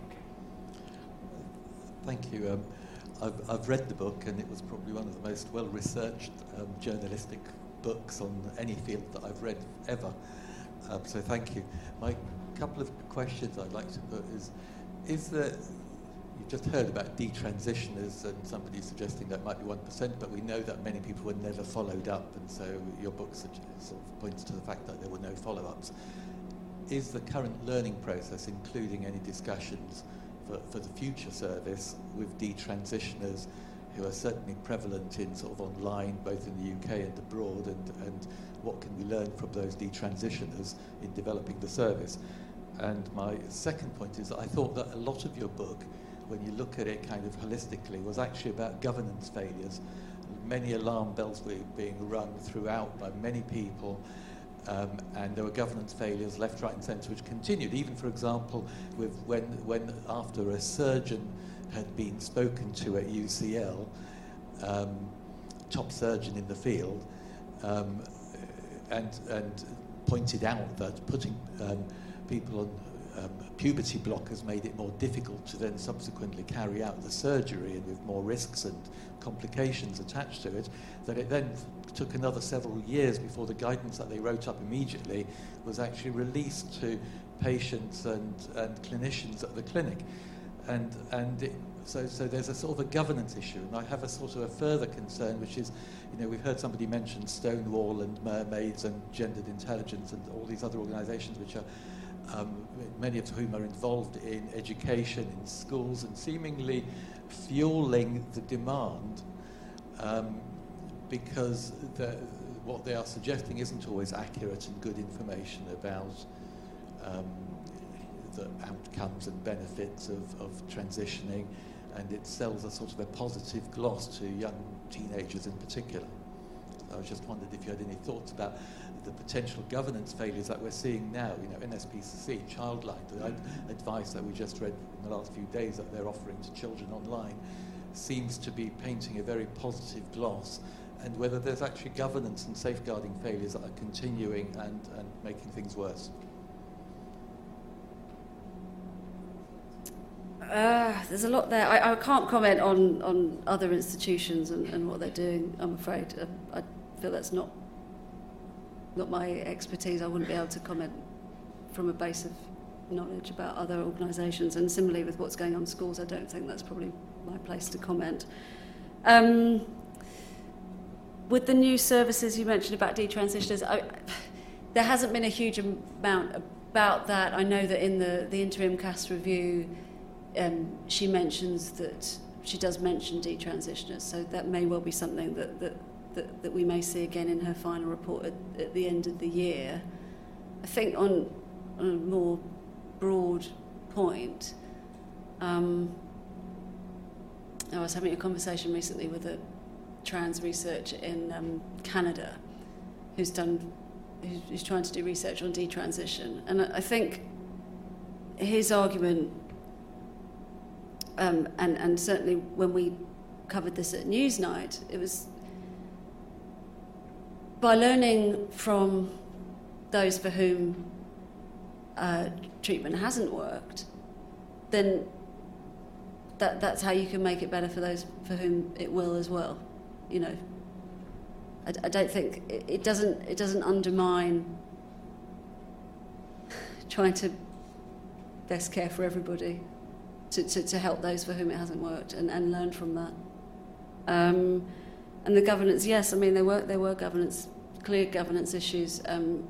Thank you. Um, I've, I've read the book, and it was probably one of the most well researched um, journalistic books on any field that I've read ever. so, thank you. My couple of questions I'd like to put is, is there, you've just heard about detransitioners and somebody suggesting that might be 1%, but we know that many people were never followed up, and so your book sort of points to the fact that there were no follow-ups. Is the current learning process including any discussions for, for the future service with detransitioners who are certainly prevalent in sort of online, both in the UK and abroad, and, and what can we learn from those detransitioners in developing the service? And my second point is that I thought that a lot of your book, when you look at it kind of holistically, was actually about governance failures. Many alarm bells were being rung throughout by many people, um, and there were governance failures left, right, and centre, which continued. Even, for example, with when, when after a surgeon had been spoken to at UCL, um, top surgeon in the field, um, and, and pointed out that putting um, people on um, puberty blockers made it more difficult to then subsequently carry out the surgery and with more risks and complications attached to it, that it then took another several years before the guidance that they wrote up immediately was actually released to patients and, and clinicians at the clinic. And, and it, so, so there's a sort of a governance issue. And I have a sort of a further concern, which is, you know, we've heard somebody mention Stonewall and Mermaids and Gendered Intelligence and all these other organizations which are um, many of whom are involved in education in schools and seemingly fueling the demand um, because what they are suggesting isn't always accurate and good information about um, the outcomes and benefits of, of transitioning and it sells a sort of a positive gloss to young teenagers in particular. I just wondered if you had any thoughts about the potential governance failures that we're seeing now, you know, NSPCC, Childline, the advice that we just read in the last few days that they're offering to children online, seems to be painting a very positive gloss, and whether there's actually governance and safeguarding failures that are continuing and, and making things worse. Uh, there's a lot there. I, I, can't comment on, on other institutions and, and what they're doing, I'm afraid. I, I feel that's not not my expertise. I wouldn't be able to comment from a base of knowledge about other organisations. And similarly with what's going on in schools, I don't think that's probably my place to comment. Um, with the new services you mentioned about detransitioners, I, there hasn't been a huge amount about that. I know that in the, the interim Cass review, um, she mentions that she does mention detransitioners, so that may well be something that, that that, that we may see again in her final report at, at the end of the year. I think on, on a more broad point, um, I was having a conversation recently with a trans research in um, Canada who's done who's, who's trying to do research on detransition, and I, think his argument, um, and and certainly when we covered this at Newsnight, it was by learning from those for whom uh, treatment hasn't worked, then that, that's how you can make it better for those for whom it will as well. You know, I, I don't think it, it, doesn't it doesn't undermine trying to best care for everybody to, to, to help those for whom it hasn't worked and, and learn from that. Um, and the governance, yes, I mean there were there were governance, clear governance issues um,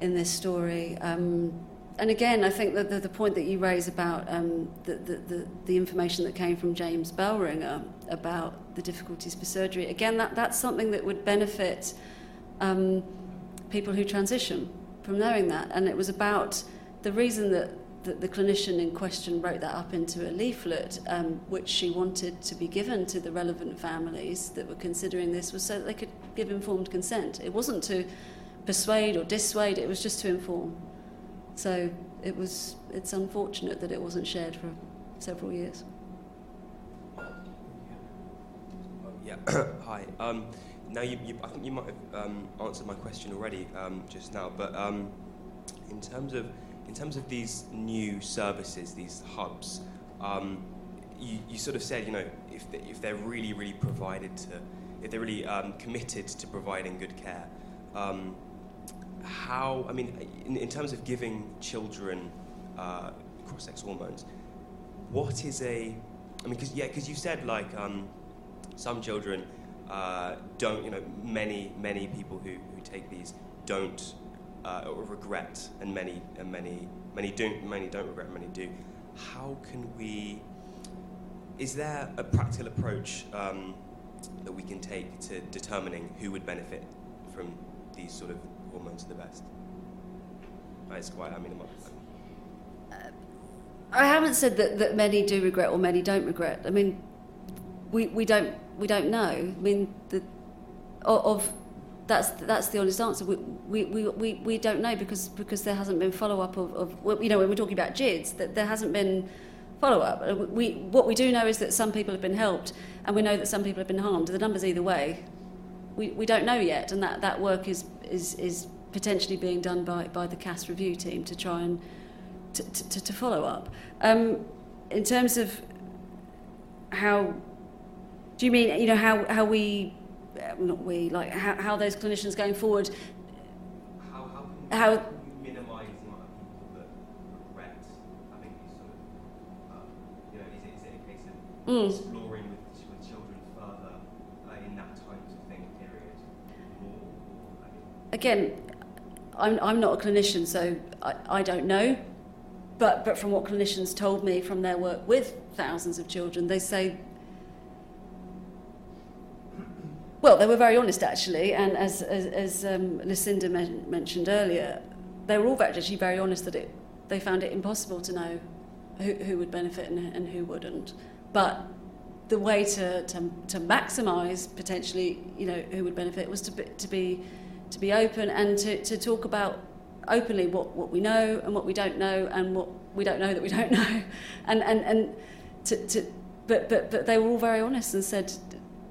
in this story. Um, and again, I think that the, the point that you raise about um, the, the, the, information that came from James Bellringer about the difficulties for surgery, again, that, that's something that would benefit um, people who transition from knowing that. And it was about the reason that the clinician in question wrote that up into a leaflet, um, which she wanted to be given to the relevant families that were considering this, was so that they could give informed consent. It wasn't to persuade or dissuade, it was just to inform. So it was, it's unfortunate that it wasn't shared for several years. Yeah, hi. Um, now, you, you, I think you might have um, answered my question already um, just now, but um, in terms of in terms of these new services, these hubs, um, you, you sort of said, you know, if, they, if they're really, really provided to, if they're really um, committed to providing good care, um, how, I mean, in, in terms of giving children uh, cross-sex hormones, what is a, I mean, because, yeah, because you said, like, um, some children uh, don't, you know, many, many people who, who take these don't uh, or regret, and many, and many, many don't, many don't regret, many do. How can we? Is there a practical approach um, that we can take to determining who would benefit from these sort of hormones the best? It's quite. I mean, I haven't said that, that many do regret or many don't regret. I mean, we, we don't we don't know. I mean, the of that's that's the honest answer. We we, we, we, we don't know because because there hasn't been follow up of, of you know when we're talking about GIDS that there hasn't been follow up. We what we do know is that some people have been helped and we know that some people have been harmed. The numbers either way, we, we don't know yet, and that, that work is is is potentially being done by, by the Cass review team to try and to, to, to follow up. Um, in terms of how do you mean you know how, how we uh, not we, like how, how those clinicians going forward. How, how, can, how, can you minimise the amount of people that regret having these sort of, uh, you know, is it, is it a case of mm. exploring with, with children further uh, in that type of thing period more? I mean? Again, I'm, I'm not a clinician, so I, I don't know. But, but from what clinicians told me from their work with thousands of children, they say Well, they were very honest actually, and as, as, as um, Lucinda men- mentioned earlier, they were all actually very honest that it, they found it impossible to know who, who would benefit and, and who wouldn't. But the way to, to, to maximise potentially, you know, who would benefit was to be, to be, to be open and to, to talk about openly what, what we know and what we don't know and what we don't know that we don't know. And, and, and to, to, but, but, but they were all very honest and said,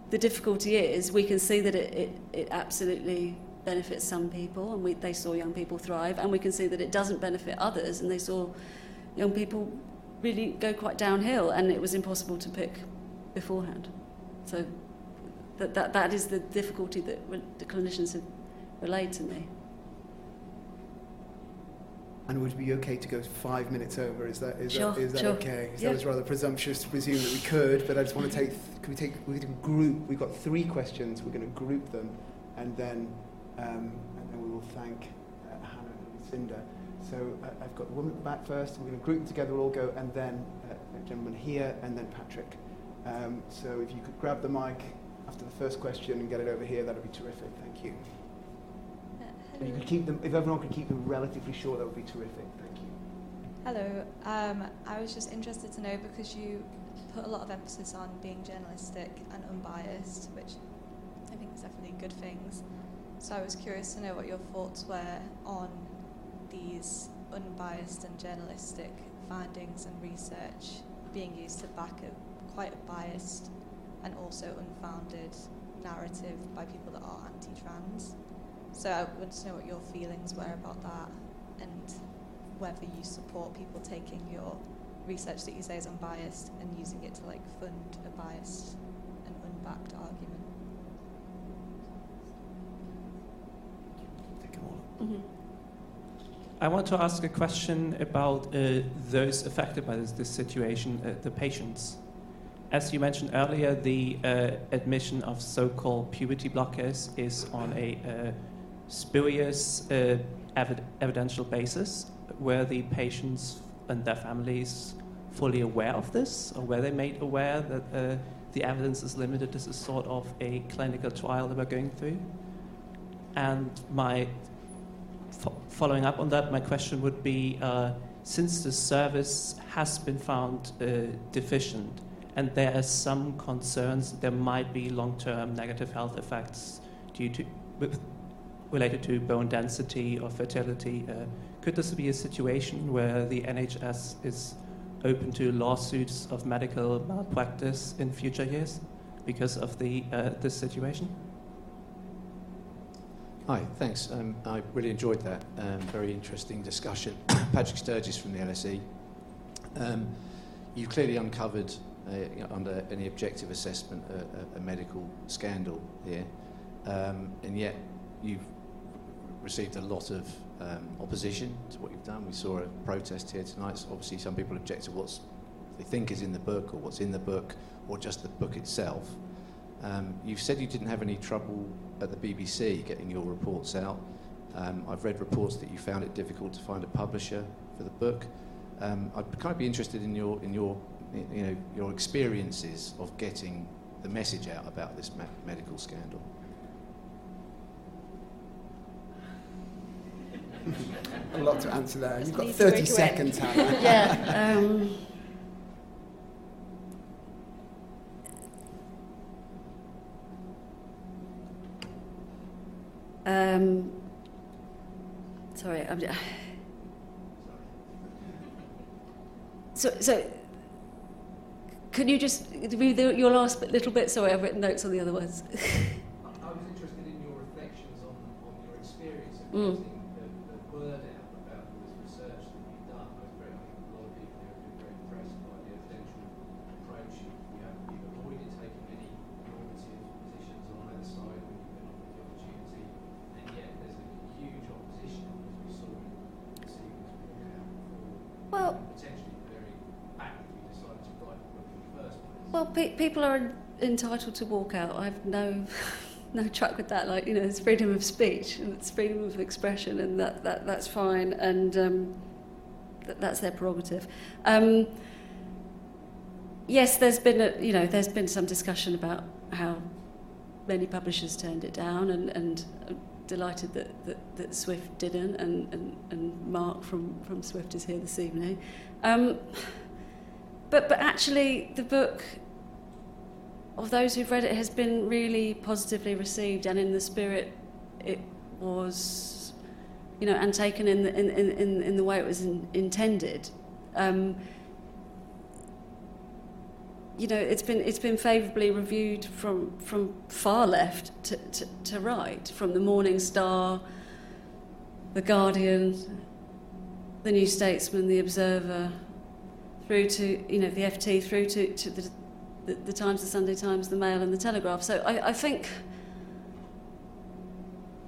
the difficulty is we can see that it, it, it absolutely benefits some people and we, they saw young people thrive and we can see that it doesn't benefit others and they saw young people really go quite downhill and it was impossible to pick beforehand. So that, that, that is the difficulty that the clinicians have relayed to me. And would it be okay to go five minutes over? Is that is sure, that, is that sure. okay? Yeah. That was rather presumptuous to presume that we could, but I just want to take. Could we take? We could group. We've got three questions. We're going to group them, and then um, and then we will thank uh, Hannah and Lucinda. So uh, I've got the woman at the back first. We're going to group them together. We'll all go, and then uh, a gentleman here, and then Patrick. Um, so if you could grab the mic after the first question and get it over here, that would be terrific. Thank you. If you could keep them, if everyone could keep them relatively short, that would be terrific. Thank you. Hello. Um, I was just interested to know because you put a lot of emphasis on being journalistic and unbiased, which I think is definitely good things. So I was curious to know what your thoughts were on these unbiased and journalistic findings and research being used to back a quite a biased and also unfounded narrative by people that are anti-trans. So I wanted to know what your feelings were about that and whether you support people taking your research that you say is unbiased and using it to like fund a biased and unbacked argument. Mm-hmm. I want to ask a question about uh, those affected by this, this situation, uh, the patients. As you mentioned earlier, the uh, admission of so-called puberty blockers is on a uh, spurious uh, evid- evidential basis. were the patients and their families fully aware of this, or were they made aware that uh, the evidence is limited? This is sort of a clinical trial that we're going through. And my fo- following up on that, my question would be: uh, since the service has been found uh, deficient, and there are some concerns there might be long-term negative health effects due to related to bone density or fertility. Uh, could this be a situation where the NHS is open to lawsuits of medical malpractice in future years because of the uh, this situation? Hi, thanks. Um, I really enjoyed that. Um, very interesting discussion. Patrick Sturgis from the LSE. Um, you clearly uncovered, uh, under any objective assessment, a, a, a medical scandal here, um, and yet you've received a lot of um, opposition to what you've done. We saw a protest here tonight. So obviously, some people object to what they think is in the book, or what's in the book, or just the book itself. Um, you've said you didn't have any trouble at the BBC getting your reports out. Um, I've read reports that you found it difficult to find a publisher for the book. Um, I'd kind of be interested in your in your you know your experiences of getting the message out about this me- medical scandal. A lot to answer there. You've got 30 seconds, end. Hannah. yeah. Um, um, sorry, I'm. So, so can you just read the, your last bit, little bit? Sorry, I've written notes on the other words. I was interested in your reflections on, on your experience of Mm. getting the, the word out about all this research that you've done. I was very, I think a lot of people here have been very impressed by the evidential approach. You, you have, you've avoided taking any normative positions on either side when you've been offered the opportunity, and yet there's a huge opposition, as we saw in receiving this walkout for Well, potentially very actively decided to write the book in the first place. Well, pe- people are entitled to walk out. I've no no truck with that. Like you know, it's freedom of speech and it's freedom of expression, and that, that that's fine, and um, that, that's their prerogative. Um, yes, there's been a you know there's been some discussion about how many publishers turned it down, and and delighted that, that, that Swift didn't, and, and, and Mark from, from Swift is here this evening. Um, but but actually, the book of those who've read it has been really positively received, and in the spirit it was, you know, and taken in the, in, in, in the way it was in, intended. Um, you know, it's been it's been favourably reviewed from from far left to, to, to right, from the Morning Star, the Guardian, the New Statesman, the Observer, through to you know the FT, through to, to the, the the Times, the Sunday Times, the Mail, and the Telegraph. So I, I think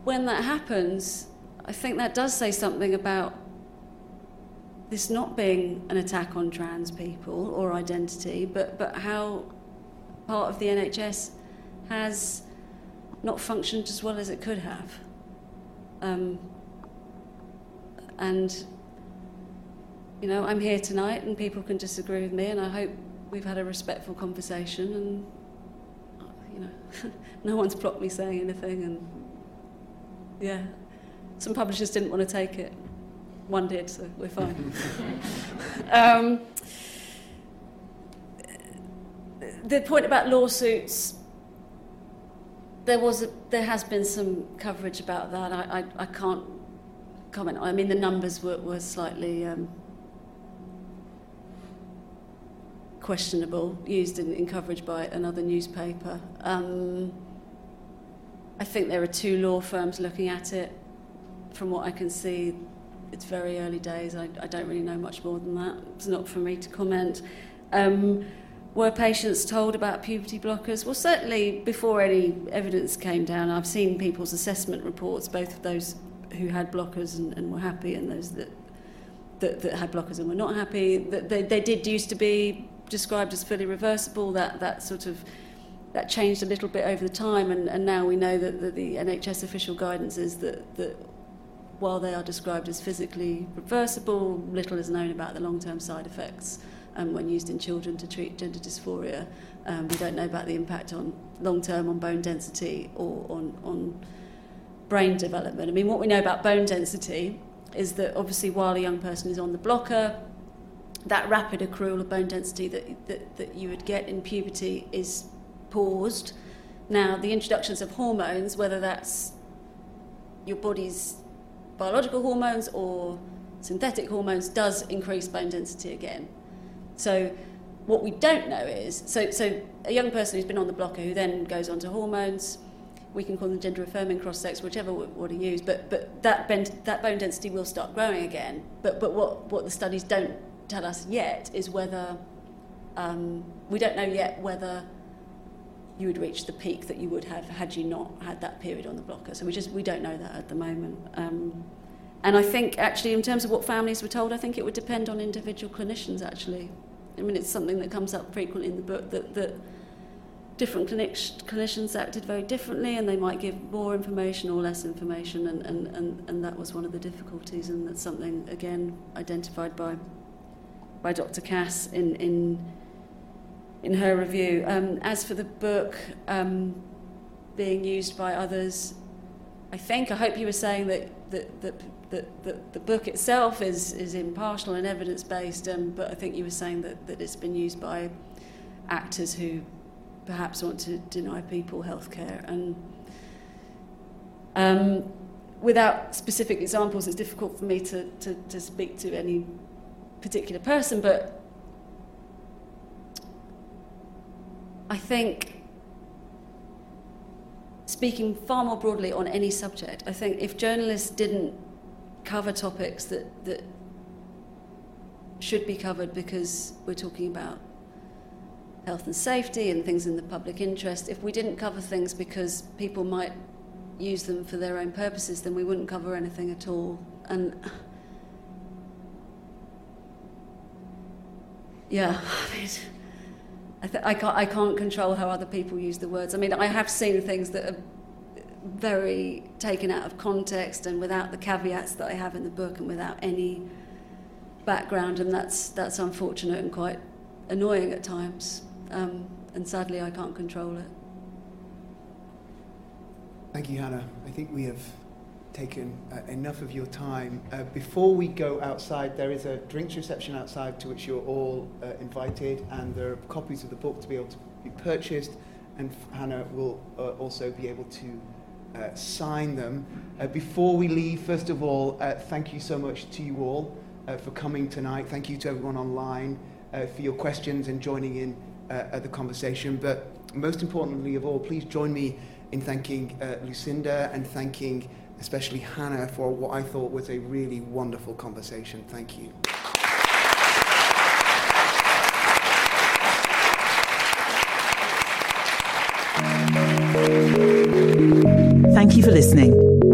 when that happens, I think that does say something about this not being an attack on trans people or identity, but, but how part of the NHS has not functioned as well as it could have. Um, and, you know, I'm here tonight and people can disagree with me, and I hope we've had a respectful conversation and, you know, no one's blocked me saying anything, and yeah, some publishers didn't want to take it. One did, so we're fine. um, the point about lawsuits, there was a, there has been some coverage about that. I, I, I can't comment. I mean, the numbers were, were slightly um, questionable, used in, in coverage by another newspaper. Um, I think there are two law firms looking at it. From what I can see, it's very early days. I, I don't really know much more than that. It's not for me to comment. Um, were patients told about puberty blockers? Well, certainly before any evidence came down, I've seen people's assessment reports, both of those who had blockers and, and were happy and those that, that, that had blockers and were not happy. They, they did used to be described as fully reversible. That, that sort of that changed a little bit over the time, and, and now we know that, that the NHS official guidance is that, that while they are described as physically reversible, little is known about the long term side effects um, when used in children to treat gender dysphoria. Um, we don't know about the impact on long term on bone density or on, on brain development. I mean, what we know about bone density is that obviously while a young person is on the blocker, that rapid accrual of bone density that, that, that you would get in puberty is paused. Now, the introductions of hormones, whether that's your body's biological hormones or synthetic hormones, does increase bone density again. So, what we don't know is so, so a young person who's been on the blocker who then goes on to hormones, we can call them gender affirming cross sex, whichever we want to use, but, but that, bend, that bone density will start growing again. But, but what, what the studies don't tell us yet is whether um, we don't know yet whether you would reach the peak that you would have had you not had that period on the blocker. So we just we don't know that at the moment. Um, and I think actually in terms of what families were told, I think it would depend on individual clinicians actually. I mean, it's something that comes up frequently in the book that, that different clinic- clinicians acted very differently and they might give more information or less information and, and, and, and that was one of the difficulties and that's something again identified by by Dr. Cass in, in in her review. Um, as for the book um, being used by others, I think, I hope you were saying that, that, that, that, that the book itself is, is impartial and evidence based, um, but I think you were saying that, that it's been used by actors who perhaps want to deny people healthcare. And um, without specific examples, it's difficult for me to, to, to speak to any particular person, but I think, speaking far more broadly on any subject, I think if journalists didn't cover topics that, that should be covered because we're talking about health and safety and things in the public interest, if we didn't cover things because people might use them for their own purposes, then we wouldn't cover anything at all. And yeah, I mean, I, th- I, can't, I can't control how other people use the words. I mean, I have seen things that are very taken out of context and without the caveats that I have in the book and without any background, and that's, that's unfortunate and quite annoying at times. Um, and sadly, I can't control it. Thank you, Hannah. I think we have taken uh, enough of your time. Uh, before we go outside, there is a drinks reception outside to which you're all uh, invited, and there are copies of the book to be able to be purchased, and Hannah will uh, also be able to uh, sign them. Uh, before we leave, first of all, thank you so much to you all for coming tonight. Thank you to everyone online for your questions and joining in at the conversation. But most importantly of all, please join me in thanking Lucinda and thanking especially Hannah, for what I thought was a really wonderful conversation. Thank you. Thank you for listening.